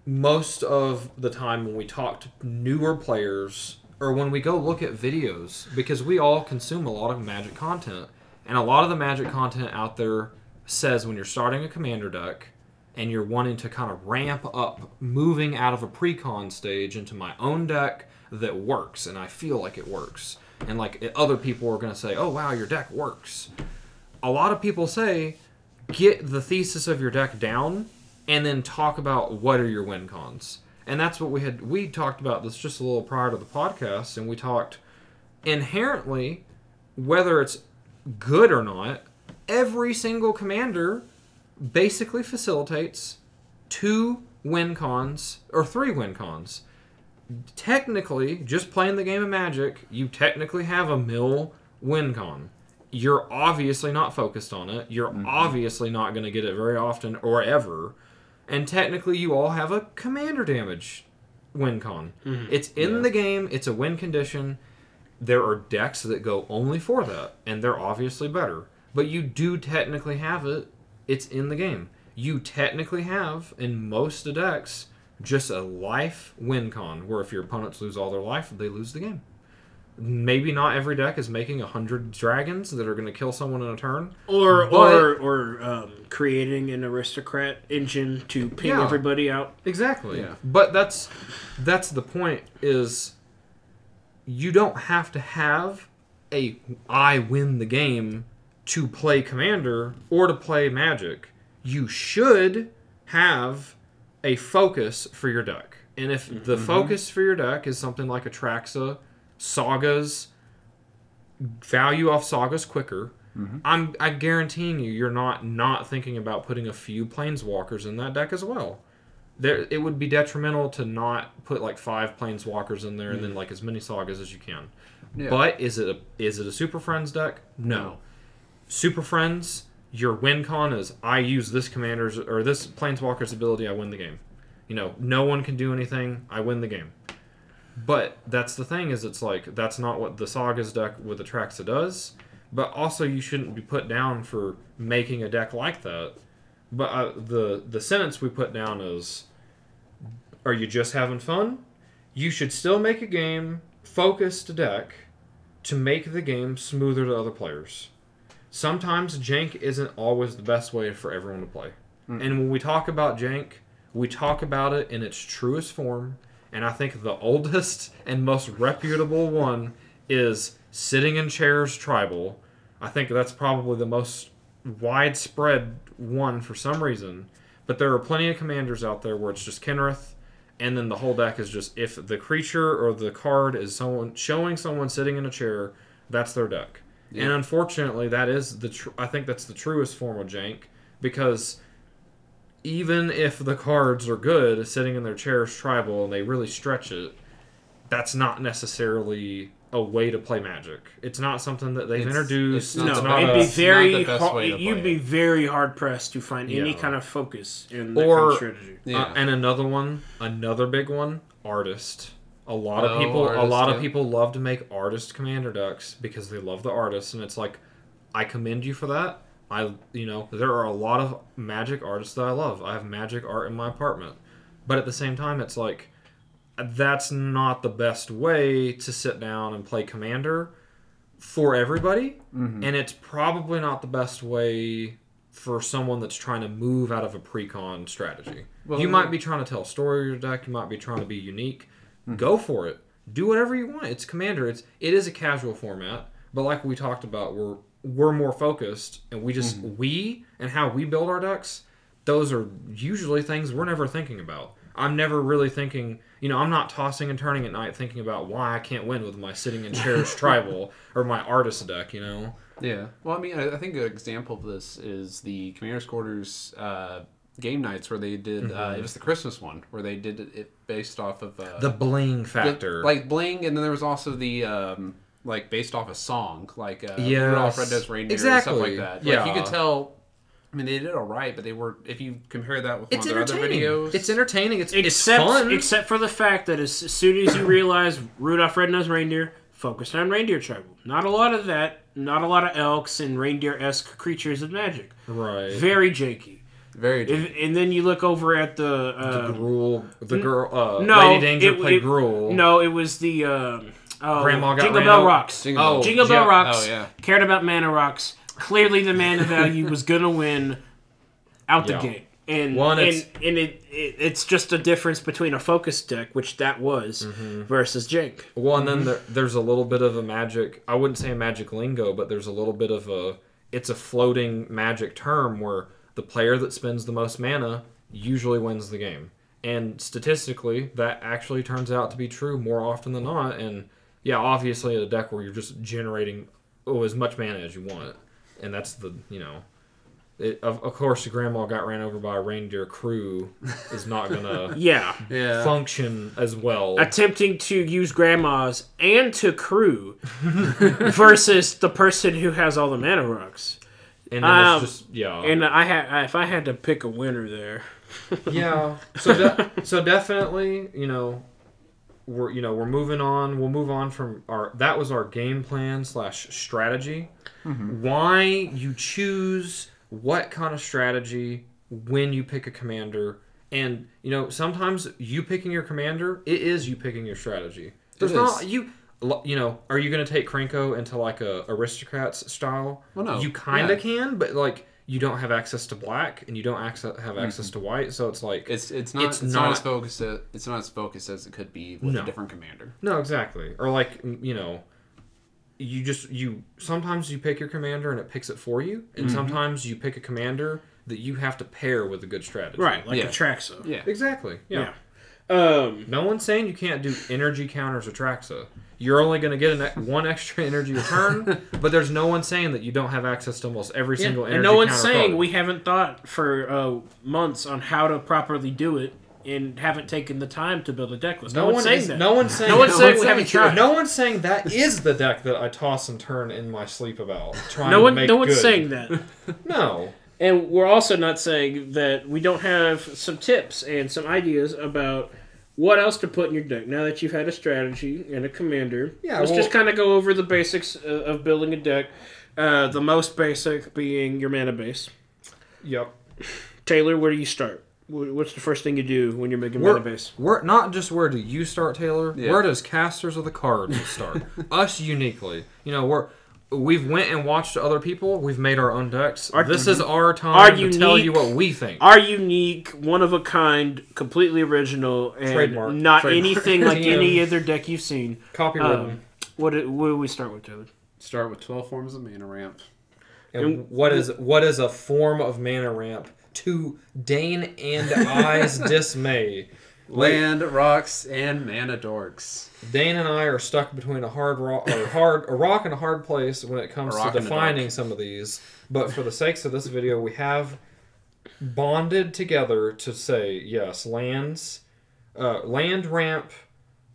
most of the time when we talk to newer players or when we go look at videos because we all consume a lot of magic content and a lot of the magic content out there says when you're starting a commander deck and you're wanting to kind of ramp up moving out of a pre-con stage into my own deck that works and I feel like it works. And like other people are going to say oh wow your deck works. A lot of people say get the thesis of your deck down and then talk about what are your win cons. And that's what we had we talked about this just a little prior to the podcast and we talked inherently whether it's good or not every single commander basically facilitates two win cons or three win cons technically just playing the game of magic you technically have a mill win con you're obviously not focused on it. You're mm-hmm. obviously not going to get it very often or ever. And technically you all have a commander damage win con mm-hmm. it's in the game it's a win condition. There are decks that go only for that and they're obviously better. But you do technically have it it's in the game. You technically have in most of decks just a life win con where if your opponents lose all their life they lose the game maybe not every deck is making a hundred dragons that are going to kill someone in a turn Or But- or or um, creating an aristocrat engine to ping Yeah. everybody out. Exactly. Yeah. But that's that's the point is you don't have to have a I win the game to play commander or to play magic. You should have a focus for your deck. And if the mm-hmm. focus for your deck is something like Atraxa, Sagas, value off Sagas quicker, mm-hmm. I'm I guaranteeing you you're not not thinking about putting a few planeswalkers in that deck as well there it would be detrimental to not put like five planeswalkers in there and then mm. like as many sagas as you can. Yeah. But is it a is it a Super Friends deck? No. Super Friends, your win con is I use this commander's or this planeswalker's ability, I win the game. You know, no one can do anything, I win the game. But that's the thing is it's like that's not what the Sagas deck with Atraxa does. But also you shouldn't be put down for making a deck like that. But uh, the the sentence we put down is are you just having fun? You should still make a game focused deck to make the game smoother to other players. Sometimes jank isn't always the best way for everyone to play. Hmm. And when we talk about jank, we talk about it in its truest form. And I think the oldest and most reputable one is sitting in chairs tribal. I think that's probably the most widespread one for some reason. But there are plenty of commanders out there where it's just Kenrith, and then the whole deck is just if the creature or the card is someone showing someone sitting in a chair, that's their deck. And unfortunately, that is the tr- I think that's the truest form of jank because even if the cards are good, sitting in their chairs tribal and they really stretch it, that's not necessarily a way to play Magic. It's not something that they've It's- introduced. it's not- It's no, not it'd a- be it's not very the best hard, you'd be very hard pressed to find any Yeah. kind of focus in that Or- kind of strategy. Yeah. Uh, and another one, another big one, artist. A lot of Oh, people, a artist, lot of people love to make artist commander decks because they love the artists, and it's like, I commend you for that. I, you know, there are a lot of magic artists that I love. I have magic art in my apartment, but at the same time, it's like, that's not the best way to sit down and play commander for everybody, Mm-hmm. and it's probably not the best way for someone that's trying to move out of a pre-con strategy. Well, you might be trying to tell a story of your deck. You might be trying to be unique. Go for it. Do whatever you want. It's Commander. It's it is a casual format, but like we talked about, we're we're more focused, and we just we and how we build our decks. Those are usually things we're never thinking about. I'm never really thinking. You know, I'm not tossing and turning at night thinking about why I can't win with my sitting in chairs tribal or my artist deck. You know. Yeah. Well, I mean, I, I think an example of this is the Commander's Quarters uh, game nights where they did. Uh, it was the Christmas one where they did it- it based off of uh, The bling the- factor. like bling, and then there was also the um, like based off a song, like uh, Yes. Rudolph Red-Nosed Reindeer, and stuff like that. Yeah. Like you could tell. I mean, they did all right, but they were. If you compare that with it's one of their other videos, It's entertaining. It's it's except fun. except for the fact that as soon as you realize Rudolph Red-Nosed Reindeer focused on reindeer tribal, not a lot of that, not a lot of elks and reindeer-esque creatures of magic. right. Very janky. Very. If, and then you look over at the, uh, Gruel, the girl, uh, no, Lady Danger it- played it- Gruel. no, it was the um, oh, Grandma got Jingle ran Bell over- Rocks. Jingle Oh, Bell. Jingle Bell yeah. Rocks. Oh, yeah. Cared about mana rocks. Clearly, the mana value was gonna win out the Yeah. gate. And One, and, it's- and it, it it's just a difference between a focus deck, which that was, Mm-hmm. versus Jink. Well, and then there, there's a little bit of a magic. I wouldn't say a magic lingo, but there's a little bit of a. It's a floating magic term where the player that spends the most mana usually wins the game, and statistically, that actually turns out to be true more often than not. And yeah, obviously, a deck where you're just generating oh as much mana as you want, and that's the you know. It, of, of course, the grandma got ran over by a reindeer crew is not gonna Yeah, yeah. function as well. attempting to use grandmas and to crew versus the person who has all the mana rocks. And then Um, it's just yeah. And I had if I had to pick a winner there, yeah. So de- so definitely, you know, we're you know we're moving on. We'll move on from our that was our game plan slash strategy. Why you choose what kind of strategy when you pick a commander, and you know sometimes you picking your commander, it is you picking your strategy. There's is. not you. You know, are you going to take Krenko into like a aristocrats style? Well, no. You kind of Yeah. can, but like you don't have access to black and you don't access, have access to white, so it's like It's it's not It's it's, not, not- as focused as, it's not as focused as it could be with No. a different commander. no, exactly. Or like you know, you just you sometimes you pick your commander and it picks it for you, and Mm-hmm. sometimes you pick a commander that you have to pair with a good strategy. right? Like Yeah. Atraxa. Yeah. Exactly. Yeah. Um, No one's saying you can't do energy counters or Traxa. You're only going to get an, one extra energy a turn, but there's no one saying that you don't have access to almost every single energy and no one's saying we haven't thought for uh, months on how to properly do it and haven't taken the time to build a deck list. No, No one's one saying is, that. No one's saying. No one's saying we saying- haven't tried. No one's saying that is the deck that I toss and turn in my sleep about. Trying no to one, no one's good. saying that. No. And we're also not saying that we don't have some tips and some ideas about what else to put in your deck now that you've had a strategy and a commander. Yeah, let's well- just kind of go over the basics uh, of building a deck. Uh, the most basic being your mana base. Yep. Taylor, where do you start? What's the first thing you do when you're making Where, mana base? where not just where do you start, Taylor? Yeah. Where does casters of the cards start? Us uniquely. You know, we're we've went and watched other people. We've made our own decks. Our- this is our time Our to tell you what we think. Our unique, one of a kind, completely original, and Trademark. not Trademark. anything like TM. any other deck you've seen. Copyrighted. Um, what, do- what do we start with, Taylor? Start with twelve forms of mana ramp. and what is what is a form of mana ramp to Dane and I's dismay? Land, rocks, and mana dorks. Dane and I are stuck between a hard rock, or hard a rock and a hard place when it comes to rock and a defining some of these. But for the sakes of this video, we have bonded together to say yes, lands, uh, land ramp,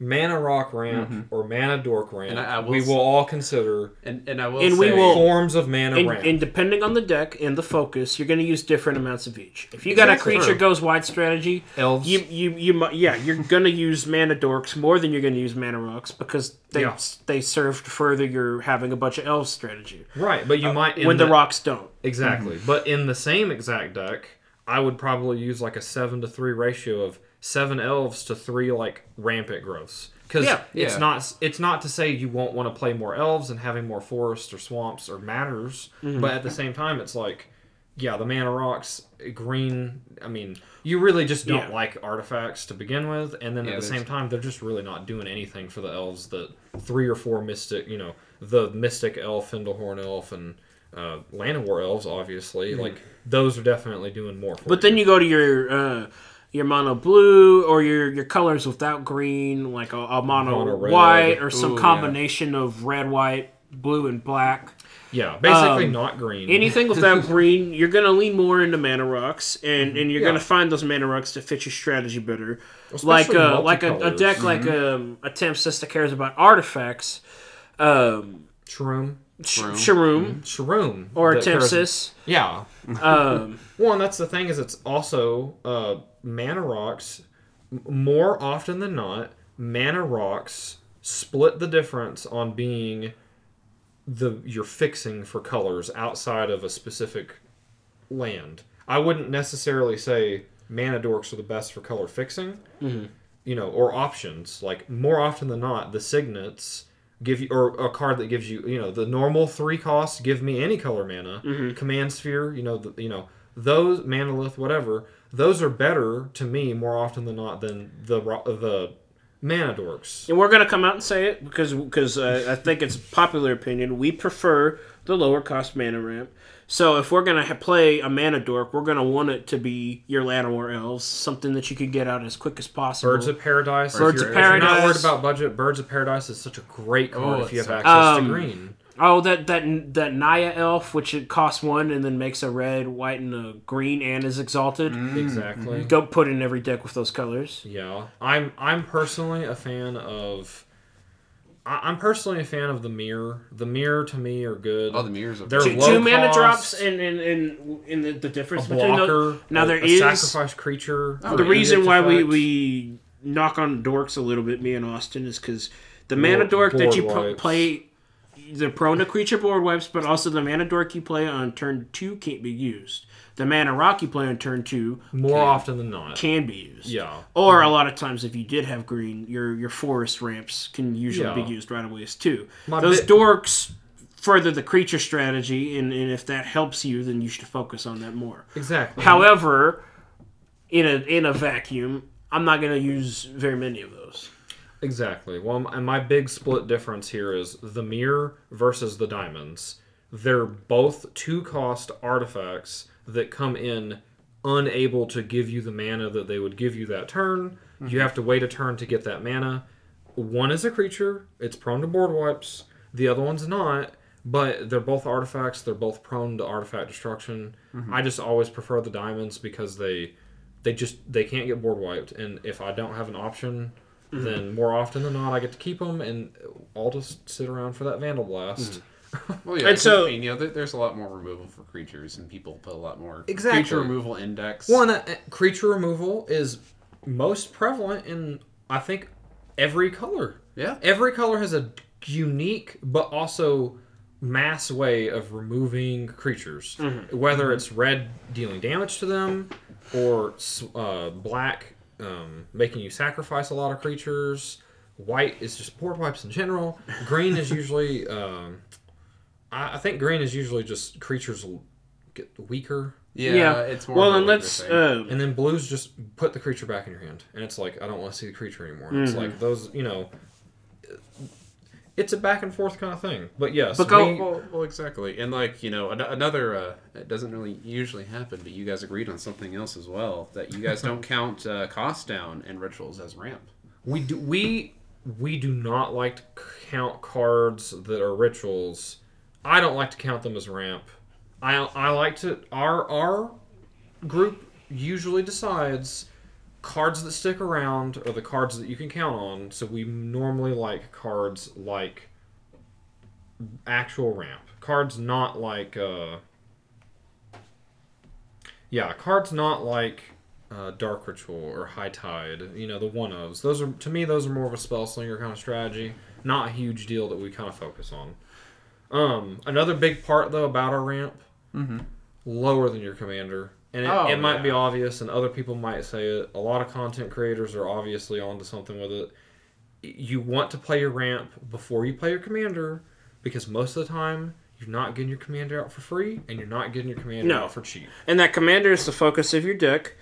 mana rock ramp, or mana dork ramp. Mm-hmm. And I- I will we s- will all consider And and I will And say we will- forms of mana And, ramp. and depending on the deck and the focus, you're going to use different amounts of each. If you got a creature goes wide strategy, Elves. you you you mu- yeah, you're going to use mana dorks more than you're going to use mana rocks because they Yeah. they serve to further your having a bunch of elves strategy right, but you might in when the, rocks don't. Exactly. Mm-hmm. But in the same exact deck, I would probably use like a seven to three ratio of seven elves to three like rampant growths. Because Yeah. it's Yeah. not it's not to say you won't want to play more elves and having more forests or swamps or matters, Mm-hmm. but at the same time, it's like yeah, the mana rocks, green. I mean, you really just don't Yeah. like artifacts to begin with, and then at the same time, they're just really not doing anything for the elves. That three or four mystic, you know, the mystic elf, Findlehorn elf, and uh, war elves, obviously, like those are definitely doing more. For But then you go to your uh, your mono blue or your your colors without green, like a, a mono, Mono white or some Ooh, yeah. combination of red, white, blue, and black. yeah, basically um, not green. Anything without green, you're gonna lean more into mana rocks, and, and you're Yeah. gonna find those mana rocks to fit your strategy better. like Especially uh, like a, a multicolors. deck like um, a Tempest that cares about artifacts, um, Shroom, Sh- Shroom. Shroom, or a that cares- Tempest. Yeah, Um, Well, and that's the thing is it's also uh, mana rocks. More often than not, mana rocks split the difference on being the you're fixing for colors outside of a specific land. I wouldn't necessarily say mana dorks are the best for color fixing. Mm-hmm. You know, or options like more often than not, the signets give you or a card that gives you you know the normal three costs give me any color mana mm-hmm. command sphere you know the, you know those Manalith whatever those are better to me more often than not than the the mana dorks and we're gonna come out and say it because because uh, I think it's popular opinion. We prefer the lower cost mana ramp. So if we're gonna ha- play a mana dork, we're gonna want it to be your Llanowar elves, something that you could get out as quick as possible. Birds of Paradise. Birds if you're, of If you're not worried about budget, Birds of Paradise is such a great card Oh, if you have access Um, to green. Oh, that that that Naya elf, which it costs one and then makes a red, white, and a green, and is exalted. Mm. Exactly. Go put in every deck with those colors. Yeah, I'm I'm personally a fan of. I- I'm personally a fan of the Myr. The Myr to me are good. Oh, the Myrs are They're Two, low two mana cost, drops and and, and, and the, the a difference between blocker. those. Now a, there a is sacrifice creature. Oh, the reason why we, effect. we knock on dorks a little bit, me and Austin, is because the mana Board- dork that you pu- wipes. play, they're prone to creature board wipes, but also the mana dork you play on turn two can't be used. The mana rock you play on turn two more often than not. can be used. Yeah. Or a mm-hmm. lot of times, if you did have green, your your forest ramps can usually Yeah. be used right away as too. My Those bit- dorks further the creature strategy, and, and if that helps you, then you should focus on that more. Exactly. However, in a in a vacuum, I'm not going to use very many of those. Exactly. Well, and my big split difference here is the Myr versus the diamonds. They're both two cost artifacts that come in unable to give you the mana that they would give you that turn. You mm-hmm. have to wait a turn to get that mana. One is a creature, it's prone to board wipes. The other one's not, but they're both artifacts. They're both prone to artifact destruction. Mm-hmm. I just always prefer the diamonds because they they just they can't get board wiped and if i don't have an option then more often than not i get to keep them and i'll just sit around for that vandal blast Well, yeah. And so- I mean, you know, there's a lot more removal for creatures, and people put a lot more Exactly. creature removal index. one uh, creature removal is most prevalent in i think every color Yeah. every color has a unique but also mass way of removing creatures whether it's red dealing damage to them or uh, black um, making you sacrifice a lot of creatures white is just board wipes in general green is usually um, I, I think green is usually just creatures get weaker Yeah, yeah. it's more. well, and let's. Uh, and then blues just put the creature back in your hand, and it's like I don't want to see the creature anymore. It's Mm-hmm. like those, you know, it's a back and forth kind of thing. But yes, But go- we- well, well, exactly, and like you know, another. Uh, it doesn't really usually happen, but you guys agreed on something else as well. That you guys don't count uh, cost down and rituals as ramp. we do we we do not like to count cards that are rituals. I don't like to count them as ramp. I I like to our our group usually decides cards that stick around are the cards that you can count on. So we normally like cards like actual ramp. Cards not like uh Yeah, cards not like uh, Dark Ritual or High Tide, you know, the one ofs. Those are to me those are more of a spell slinger kind of strategy. Not a huge deal that we kind of focus on. Um, another big part though about our ramp, lower than your commander, and it, Oh, it might be obvious, and other people might say it. A lot of content creators are obviously onto something with it. You want to play your ramp before you play your commander, because most of the time you're not getting your commander out for free, and you're not getting your commander No. out for cheap. And that commander is the focus of your deck.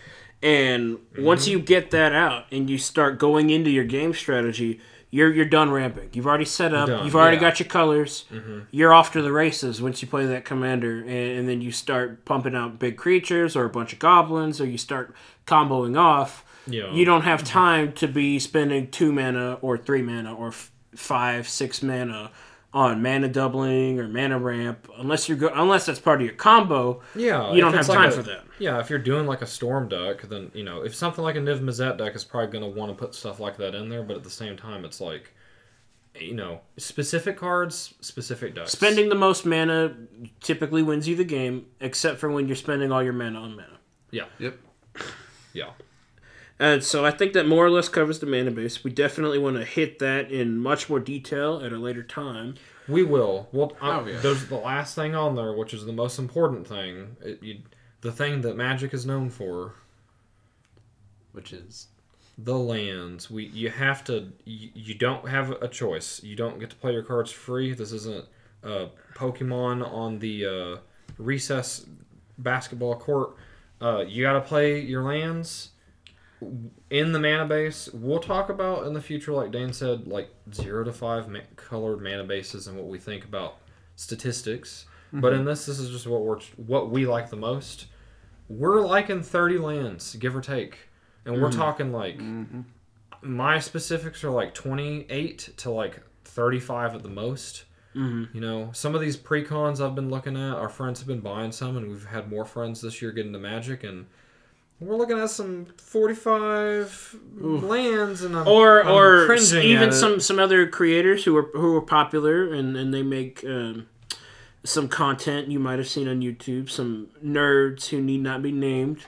And once mm-hmm. you get that out and you start going into your game strategy, you're you're done ramping. You've already set up. Done, you've already yeah. got your colors. Mm-hmm. You're off to the races once you play that commander, and, and then you start pumping out big creatures or a bunch of goblins, or you start comboing off. Yeah. You don't have mm-hmm. time to be spending two mana or three mana or f- five, six mana on mana doubling or mana ramp unless you're go unless that's part of your combo. Yeah, You don't it's have like time a- for that. Yeah, if you're doing like a storm deck, then you know if something like a Niv Mizzet deck is probably going to want to put stuff like that in there, but at the same time, it's like, you know, specific cards, specific decks. Spending the most mana typically wins you the game, except for when you're spending all your mana on mana. Yeah, Yep. yeah, And so I think that more or less covers the mana base. We definitely want to hit that in much more detail at a later time. we will. Well, Oh, yeah. there's the last thing on there, which is the most important thing. It, you, the thing that Magic is known for. Which is the lands we you have to you, you don't have a choice you don't get to play your cards free this isn't uh, pokemon on the uh, recess basketball court uh, you got to play your lands in the mana base we'll talk about in the future like dane said like zero to five ma- colored mana bases and what we think about statistics. But mm-hmm. in this this is just what we're what we like the most. We're liking 30 lands give or take. And we're mm. talking like mm-hmm. my specifics are like 28 to like 35 at the most. Mm-hmm. you know some of these pre-cons i've been looking at our friends have been buying some and we've had more friends this year get into magic and we're looking at some 45 lands and I'm, Or I'm or cringing even at it. some some other creators who are who are popular and and they make um, some content you might have seen on YouTube. Some nerds who need not be named.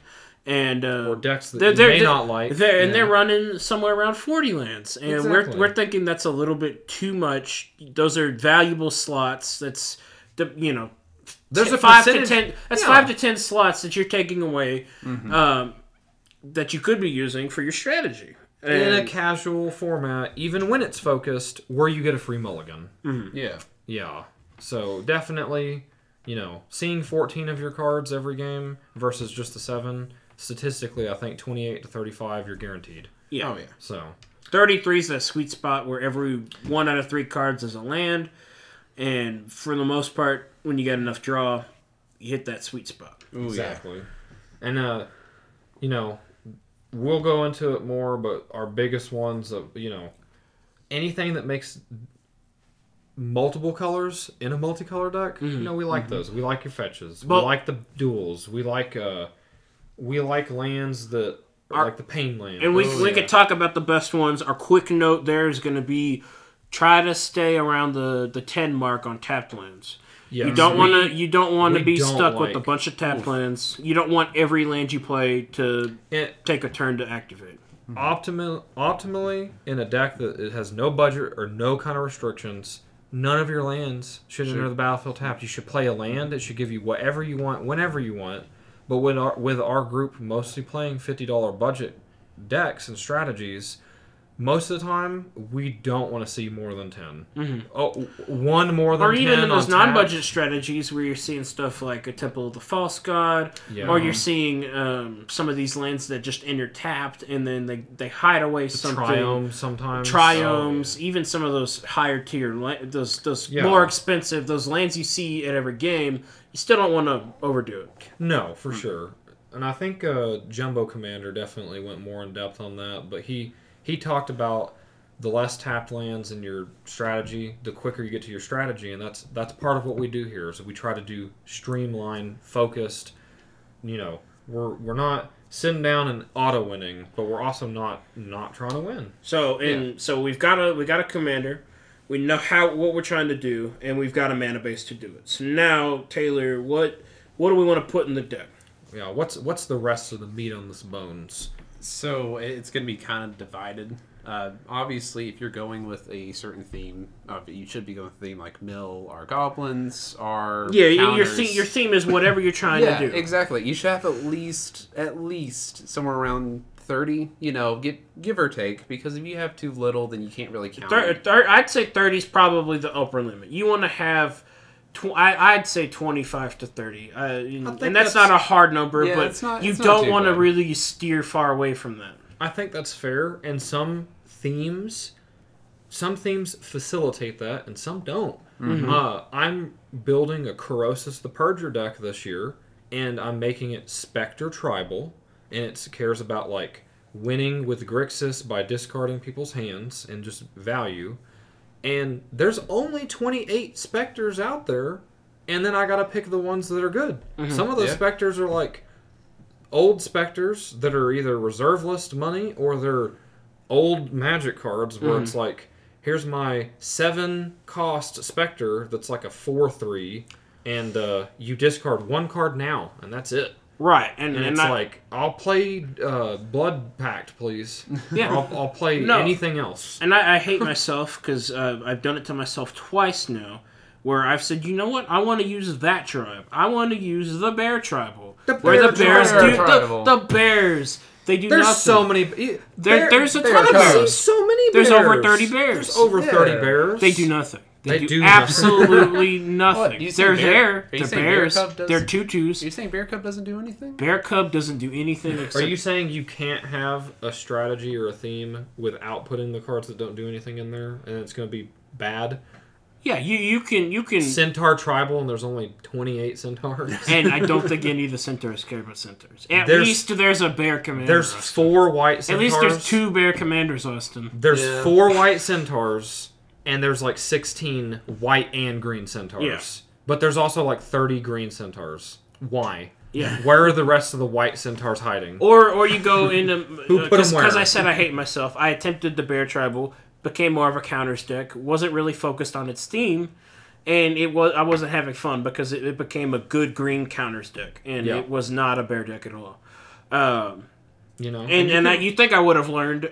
And uh, or decks that they're- you they're- may they're- not like They're, and they're running somewhere around 40 lands. And Exactly. we're, we're thinking that's a little bit too much. Those are valuable slots. That's, the you know, There's a five to 10. That's Yeah. five to 10 slots that you're taking away Mm-hmm. um, that you could be using for your strategy. in a casual format even when it's focused where you get a free mulligan yeah. Yeah. So definitely, you know, seeing 14 of your cards every game versus just the 7, statistically, I think 28 to 35 you're guaranteed. yeah. Oh yeah. So, 33 is that sweet spot where every one out of three cards is a land. And for the most part, when you get enough draw, you hit that sweet spot. Ooh, exactly. And uh you know, we'll go into it more, but our biggest ones of, you know, anything that makes multiple colors in a multicolor deck, you know, we like those. We like your fetches. Well- we like the duels. We like uh we like lands that Our- like the pain land. And we, Oh, we yeah. could talk about the best ones. Our quick note there is going to be try to stay around the, the 10 mark on tapped lands. Yes. You don't want to you don't want to be don't stuck with a bunch of tapped lands. You don't want every land you play to it, take a turn to activate. optimal, optimally in a deck that it has no budget or no kind of restrictions none of your lands should enter the battlefield tapped you should play a land that should give you whatever you want whenever you want but with our, with our group mostly playing $50 budget decks and strategies most of the time we don't want to see more than 10 oh, one more than Or 10 even in those non-budget strategies where you're seeing stuff like a Temple of the False God, Yeah. or you're seeing um, some of these lands that just enter tapped and then they, they hide away something. Triome sometimes triomes, even some of those higher tier, la- those those Yeah. more expensive, those lands you see at every game, you still don't want to overdo it. No, for sure. And I think uh, Jumbo Commander definitely went more in depth on that. But he he talked about the less tapped lands in your strategy, the quicker you get to your strategy, and that's that's part of what we do here. Is we try to do streamline, focused. You know, we're we're not sitting down and auto winning, but we're also not not trying to win. So and so we've got a we got a commander, we know how what we're trying to do, and we've got a mana base to do it. So now Taylor, what what do we want to put in the deck? Yeah, what's what's the rest of the meat on this bones? So it's going to be kind of divided. Uh, obviously, if you're going with a certain theme, uh, you should be going with a theme like mill or goblins or Yeah, your theme, your theme is whatever you're trying yeah, to do. exactly. You should have at least at least somewhere around thirty. You know, get give or take, because if you have too little, then you can't really count. Thir- thir- I'd say 30 is probably the upper limit. You want to have Tw- I, I'd say 25 to 30. Uh, you know, think and that's, that's- not a hard number, Yeah, but it's not- you it's not don't want to really steer far away from that. I think that's fair. And some themes, some themes facilitate that, and some don't. Uh, I'm building a Crosis the Purger deck this year, and I'm making it Spectre Tribal, and it cares about like winning with Grixis by discarding people's hands and just value. And there's only 28 Spectres out there, and then I gotta pick the ones that are good. Some of those Yeah. Spectres are like old specters that are either reserve list money or they're old magic cards where it's like here's my seven cost specter that's like a four three and uh, you discard one card now and that's it Right, and, and, and it's I- like i'll play uh, blood pact please Yeah. I'll, I'll play No. anything else And I, I hate myself because uh, I've done it to myself twice now, where I've said, you know what, I want to use that tribe. I want to use the bear tribal. The where the bear bears tribal. do Tribal. the, the bears. They do nothing. there's nothing. so many e, There- there's a ton of bears. so many Bears. There's over 30 bears. there's over 30 bears They do nothing. They, They do, do absolutely nothing. What, They're Bear- there. are They're saying Bear bears. Cub does- They're tutus. Are you saying Bear Cub doesn't do anything? Bear Cub doesn't do anything except. Are you saying you can't have a strategy or a theme without putting the cards that don't do anything in there, and it's going to be bad? Yeah, you you can you can Centaur tribal, and there's only 28 centaurs. and I don't think any of the centaurs care about centaurs. At There's- least there's a bear commander. There's Austin. four white centaurs. At least there's two bear commanders, Austin. There's Yeah. four white centaurs, and there's like 16 white and green centaurs. Yeah. But there's also like 30 green centaurs. Why? Yeah. Where are the rest of the white centaurs hiding? Or or you go into Who put 'em because where? I said I hate myself. I attempted the bear tribal, became more of a counters deck. wasn't really focused on its theme, and it was I wasn't having fun because it, it became a good green counters deck, and Yeah. it was not a bear deck at all. Um, You know, and you and I, you think I would have learned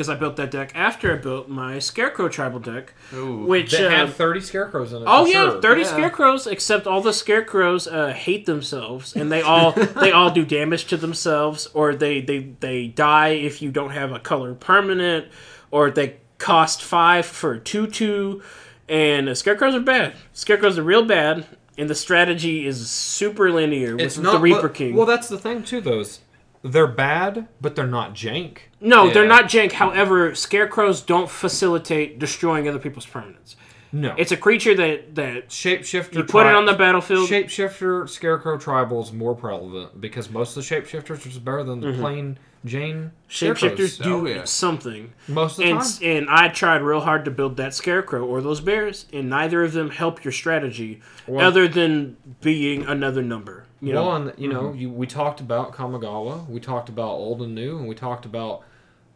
because I built that deck after I built my scarecrow tribal deck, Ooh. which that uh, had 30 scarecrows in it. Oh for yeah, sure. thirty Yeah. scarecrows. Except all the scarecrows uh, hate themselves, and they all they all do damage to themselves, or they they they die if you don't have a color permanent, or they cost five for two two, and uh, scarecrows are bad. Scarecrows are real bad, and the strategy is super linear It's with not the Reaper well, King. Well, that's the thing too. Those they're bad, but they're not jank. no, they're not jank. However, scarecrows don't facilitate destroying other people's permanents. No, It's a creature that that shapeshifter. you put it on the battlefield. Shapeshifter Scarecrow Tribal is more prevalent because most of the shapeshifters are just better than the mm-hmm. plain Jane Shapeshifters do Oh, yeah. something. most of the and time. and I tried real hard to build that scarecrow or those bears, and neither of them help your strategy, Well- other than being another number. You know, well, and you know, mm-hmm. you, we talked about Kamigawa, we talked about old and new, and we talked about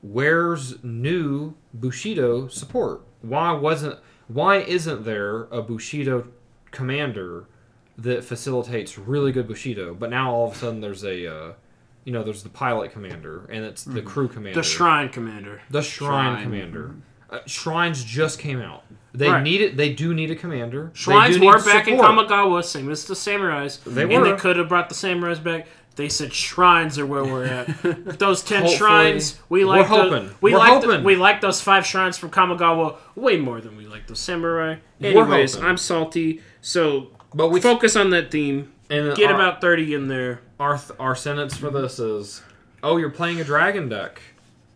where's new Bushido support. Why wasn't? Why isn't there a Bushido commander that facilitates really good Bushido? But now all of a sudden there's a, uh, you know, there's the pilot commander and it's the mm-hmm. crew commander. the shrine commander. The Shrine, Shrine. Commander. Mm-hmm. Uh, Shrines just came out. They Right. need it. They do need a commander. They Shrines do need were back in support. Kamigawa, same as the samurais. They and were. they could have brought the samurais back. They said shrines are where we're at. those ten Hopefully. shrines, we We're like. hoping. The, we We're like. The, hoping. we like those five shrines from Kamigawa way more than we like the samurai. Anyways, hoping. I'm salty. So But we focus on that theme. and Get our, about thirty in there. our our sentence for this is, oh, you're playing a dragon deck.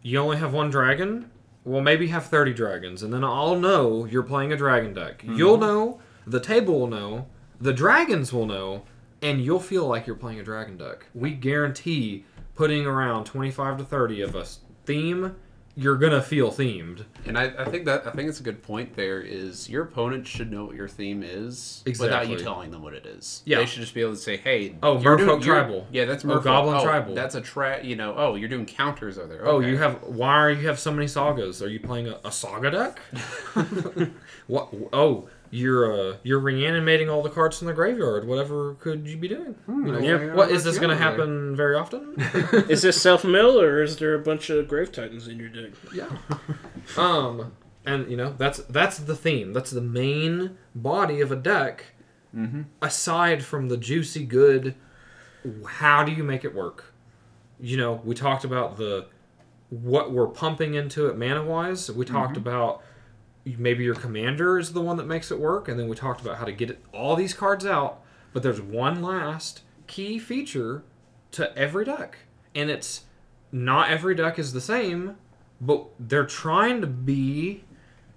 You only have one dragon. Well, maybe have thirty dragons, and then I'll know you're playing a dragon deck. Mm-hmm. You'll know. The table will know. The dragons will know, and you'll feel like you're playing a dragon deck. We guarantee putting around twenty-five to thirty of a s- theme. You're gonna feel themed. And I, I think that I think it's a good point. There is your opponent should know what your theme is without you telling them what it is. Yeah. they should just be able to say, "Hey, Oh, Merfolk Tribal. Yeah, that's Or Merfolk. Goblin oh, Tribal. That's a tra. You know, oh, you're doing counters over there. Oh, you have. Why are you have so many sagas? Are you playing a, a saga deck? what? Oh, you're uh, you're reanimating all the cards from the graveyard. Whatever could you be doing? You know, yeah. what is this going to happen very often? Is this self mill or is there a bunch of grave titans in your deck? yeah. Um, and you know that's that's the theme. That's the main body of a deck. Aside from the juicy good, how do you make it work? You know, we talked about the what we're pumping into it mana wise. We talked about maybe your commander is the one that makes it work, and then we talked about how to get it, all these cards out. But there's one last key feature to every deck, and it's not every deck is the same, but they're trying to be,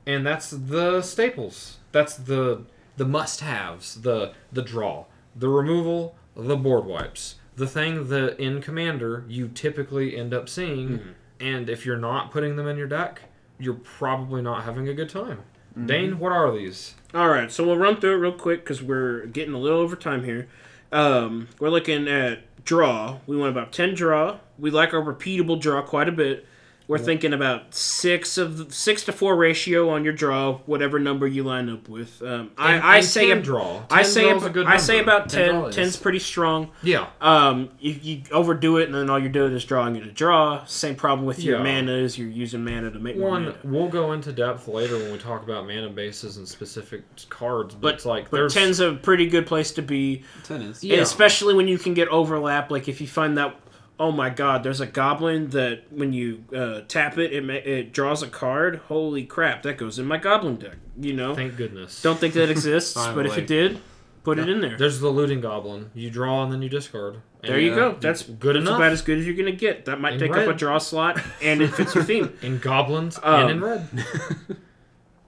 and that's the staples. That's the the must-haves, the the draw, the removal, the board wipes, the thing that in commander you typically end up seeing, mm-hmm. and if you're not putting them in your deck, you're probably not having a good time. Dane, what are these? All right, so we'll run through it real quick because we're getting a little over time here. Um, we're looking at draw. We want about ten draw. We like our repeatable draw quite a bit. We're thinking about six of the, six to four ratio on your draw, whatever number you line up with. Um, I, And- I and say 10 a- draw. I say draw's a good I say about 10 ten. draw is- 10's pretty strong. Yeah, Um, if you overdo it and then all you're doing is drawing it to draw, same problem with your Yeah. mana is you're using mana to make more one mana. we'll go into depth later when we talk about mana bases and specific cards, but, But it's like but there's ten's a pretty good place to be. Ten is. Yeah. Especially when you can get overlap. Like if you find that, oh my god, there's a goblin that when you uh, tap it, it ma- it draws a card. Holy crap, that goes in my goblin deck. You know, thank goodness. don't think that exists, but if Finally. it did, put it in there. There's the looting goblin. You draw and then you discard. There you go. That's good that's enough. about as good as you're gonna get. That might In take up a red. draw slot, and it fits your theme. in goblins Um, and in red.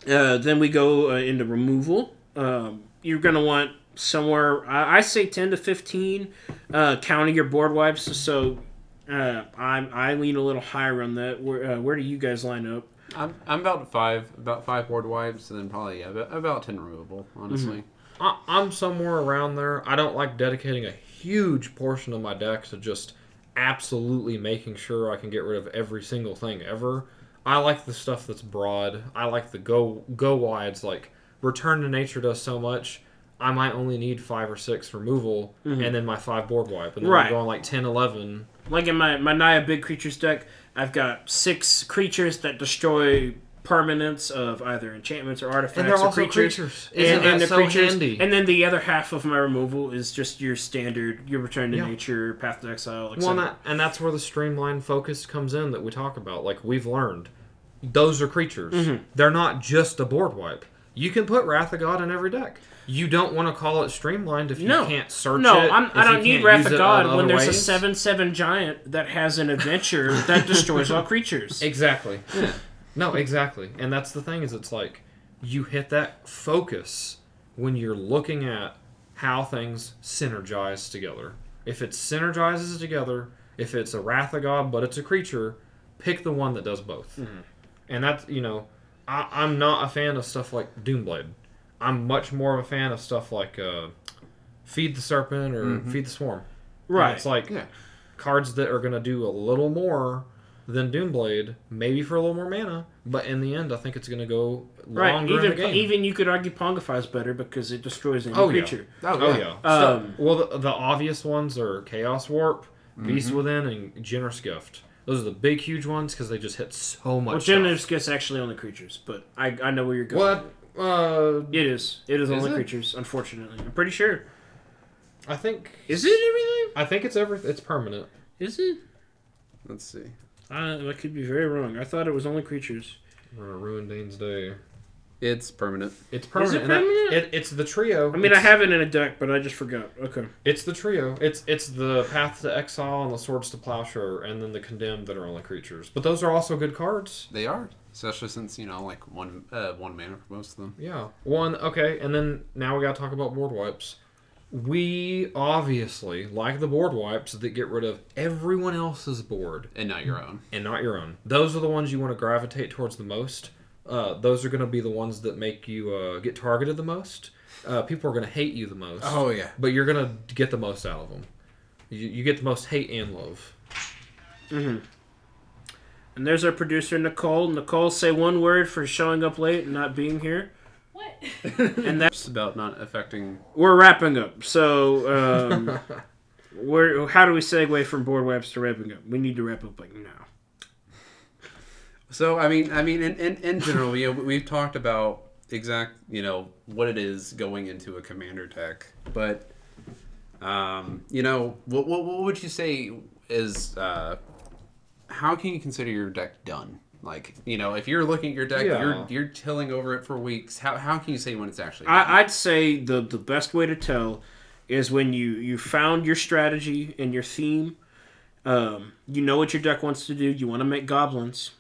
Uh, then we go uh, into removal. Um, you're gonna want somewhere. I, I say ten to fifteen, uh, counting your board wipes. So uh, I I lean a little higher on that. Where uh, where do you guys line up? I'm, I'm about five, about five board wipes, and then probably yeah, about, about ten removable. Honestly, I, I'm somewhere around there. I don't like dedicating a huge portion of my deck to just absolutely making sure I can get rid of every single thing ever. I like the stuff that's broad. I like the go go wides. Like Return to Nature does so much. I might only need five or six removal, and then my five board wipe, and then Right. I'm going like 10, 11. Like in my my Naya big creatures deck, I've got six creatures that destroy permanents of either enchantments or artifacts And they're or also creatures. creatures. Isn't that the so handy? And then the other half of my removal is just your standard, your return to Yeah. nature, path to exile, Well, etc. and, that, and that's where the streamlined focus comes in that we talk about. Like we've learned, those are creatures. Mm-hmm. They're not just a board wipe. You can put Wrath of God in every deck. You don't want to call it streamlined if you No. can't search no, it. I'm, I don't need Wrath of God when there's a seven seven giant that has an adventure that destroys all creatures. Exactly. No, exactly. And that's the thing is it's like you hit that focus when you're looking at how things synergize together. If it synergizes together, if it's a Wrath of God but it's a creature, pick the one that does both. Mm-hmm. And that's you know, I, I'm not a fan of stuff like Doomblade. I'm much more of a fan of stuff like uh, Feed the Serpent or Feed the Swarm. And Right. It's like yeah. cards that are going to do a little more than Doomblade, maybe for a little more mana, but in the end, I think it's going to go Right. longer in Even the game. even you could argue Pongify's better because it destroys any Oh, yeah. creature. Oh, oh yeah. yeah. Um, Stuff- well, the, the obvious ones are Chaos Warp, Beast Within, and Generous Gift. Those are the big, huge ones because they just hit so much. Well, stuff. Generous gets actually only creatures, but I I know where you're going. What? Uh, It is. It is, Is only it? creatures. Unfortunately, I'm pretty sure. I think. Is it everything? I think it's every. It's permanent. Is it? Let's see. Uh, I could be very wrong. I thought it was only creatures. We're gonna ruin Dane's day. It's permanent. It's permanent. and permanent? that- it, it's the trio. I mean, I have it in a deck, but I just forgot. Okay. It's the trio. It's it's the Path to Exile and the Swords to Plowshare, and then the Condemned that are only creatures. But those are also good cards. They are, especially since you know, like one uh, one mana for most of them. Yeah. One okay, and then now we got to talk about board wipes. We obviously like the board wipes that get rid of everyone else's board And not your own. and not your own. Those are the ones you want to gravitate towards the most. Uh, those are going to be the ones that make you uh, get targeted the most. Uh, people are going to hate you the most. Oh yeah. but you're gonna get the most out of them. You, you get the most hate and love. And there's our producer Nicole. Nicole, say one word for showing up late and not being here. What? And that's about not affecting. we're wrapping up. So, um, where how do we segue from board wipes to wrapping up? We need to wrap up like now. So I mean, I mean, in, in, in general, you know, we've talked about exact, you know, what it is going into a commander deck, but, um, you know, what, what, what would you say is, uh, how can you consider your deck done? Like you know, if you're looking at your deck, Yeah. you're you're tilling over it for weeks. How, how can you say when it's actually? I, I'd say the the best way to tell is when you you found your strategy and your theme. Um, you know what your deck wants to do. You want to make goblins,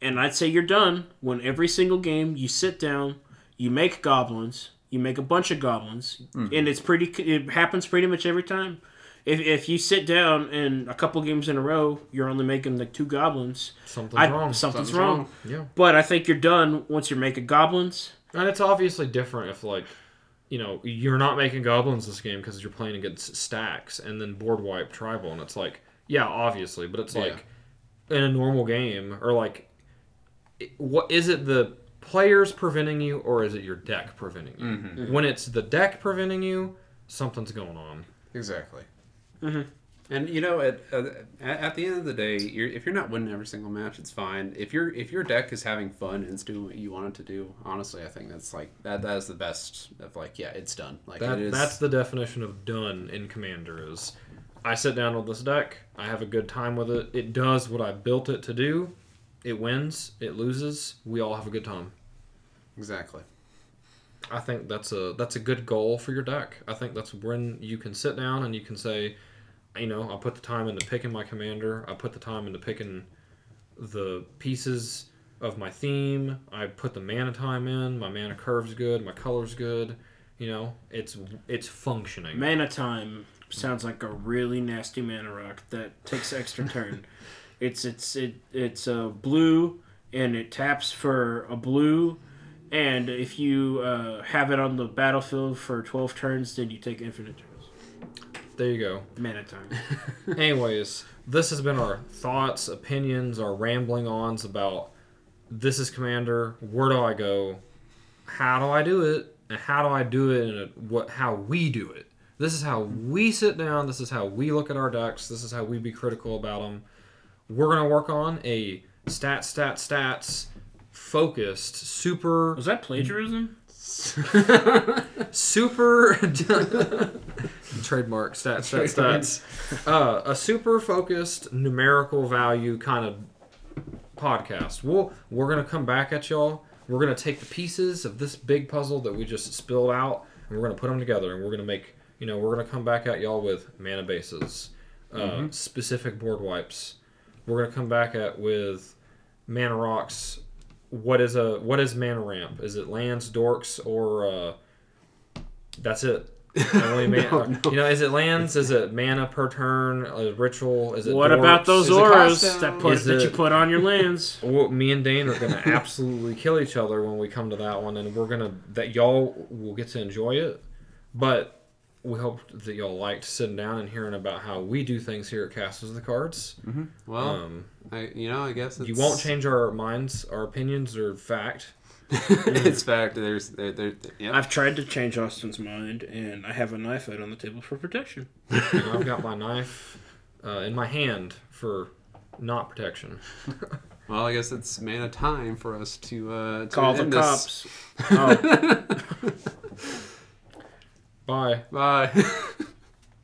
and I'd say you're done when every single game you sit down, you make goblins, you make a bunch of goblins, mm-hmm. and it's pretty. It happens pretty much every time. If, if you sit down and a couple games in a row, you're only making like two goblins. Something's I, wrong. Something's, Something's wrong. wrong. Yeah. But I think you're done once you're making goblins. And it's obviously different if like, you know, you're not making goblins this game because you're playing against stacks and then board wipe tribal, and it's like, yeah, obviously, but it's Yeah. like in a normal game or like, it- what is it the players preventing you or is it your deck preventing you? Mm-hmm. When it's the deck preventing you, something's going on. Exactly. Mhm. And you know, at, at at the end of the day, you're, if you're not winning every single match, it's fine. If your if your deck is having fun and it's doing what you want it to do, honestly, I think that's like that. That is the best of like, yeah, it's done. Like That, it is. That's the definition of done in Commander is I sit down with this deck, I have a good time with it, it does what I built it to do, it wins, it loses, we all have a good time. exactly. I think that's a that's a good goal for your deck. I think that's when you can sit down and you can say, you know, I put the time into picking my commander. I put the time into picking the pieces of my theme. I put the mana time in. My mana curve's good. My color's good. You know, it's it's functioning. Mana time sounds like a really nasty mana rock that takes extra turn. It's it's it it's a blue and it taps for a blue, and if you uh, have it on the battlefield for twelve turns, then you take infinite turns. There you go. Mana time. Anyways, this has been our thoughts, opinions, our rambling ons about this is Commander. Where do I go? How do I do it? And how do I do it? And what? How we do it? This is how we sit down. This is how we look at our decks. This is how we be critical about them. We're gonna work on a stat, stat, stats focused, super Was that plagiarism? super trademark stats stats stats. Uh, a super focused numerical value kind of podcast. We'll we're gonna come back at y'all. We're gonna take the pieces of this big puzzle that we just spilled out and we're gonna put them together and we're gonna make you know we're gonna come back at y'all with mana bases uh, specific board wipes we're gonna come back at with mana rocks what is a what is mana ramp is it lands dorks or uh that's it Only man- No, no. you know is it lands is it mana per turn a ritual is it What dorks? about those Is auras that put Is that you put on your lands? well, me and Dane are gonna absolutely kill each other when we come to that one, and we're gonna that y'all will get to enjoy it. But we hope that y'all liked sitting down and hearing about how we do things here at Castles of the Cards. Well, Um, I you know I guess it's, you won't change our minds, our opinions are fact. it's fact. There's there there. Yeah. I've tried to change Austin's mind, and I have a knife out on the table for protection. And I've got my knife uh, in my hand for not protection. Well, I guess it's mana time for us to uh to Call the end this. cops. Oh. Bye. Bye.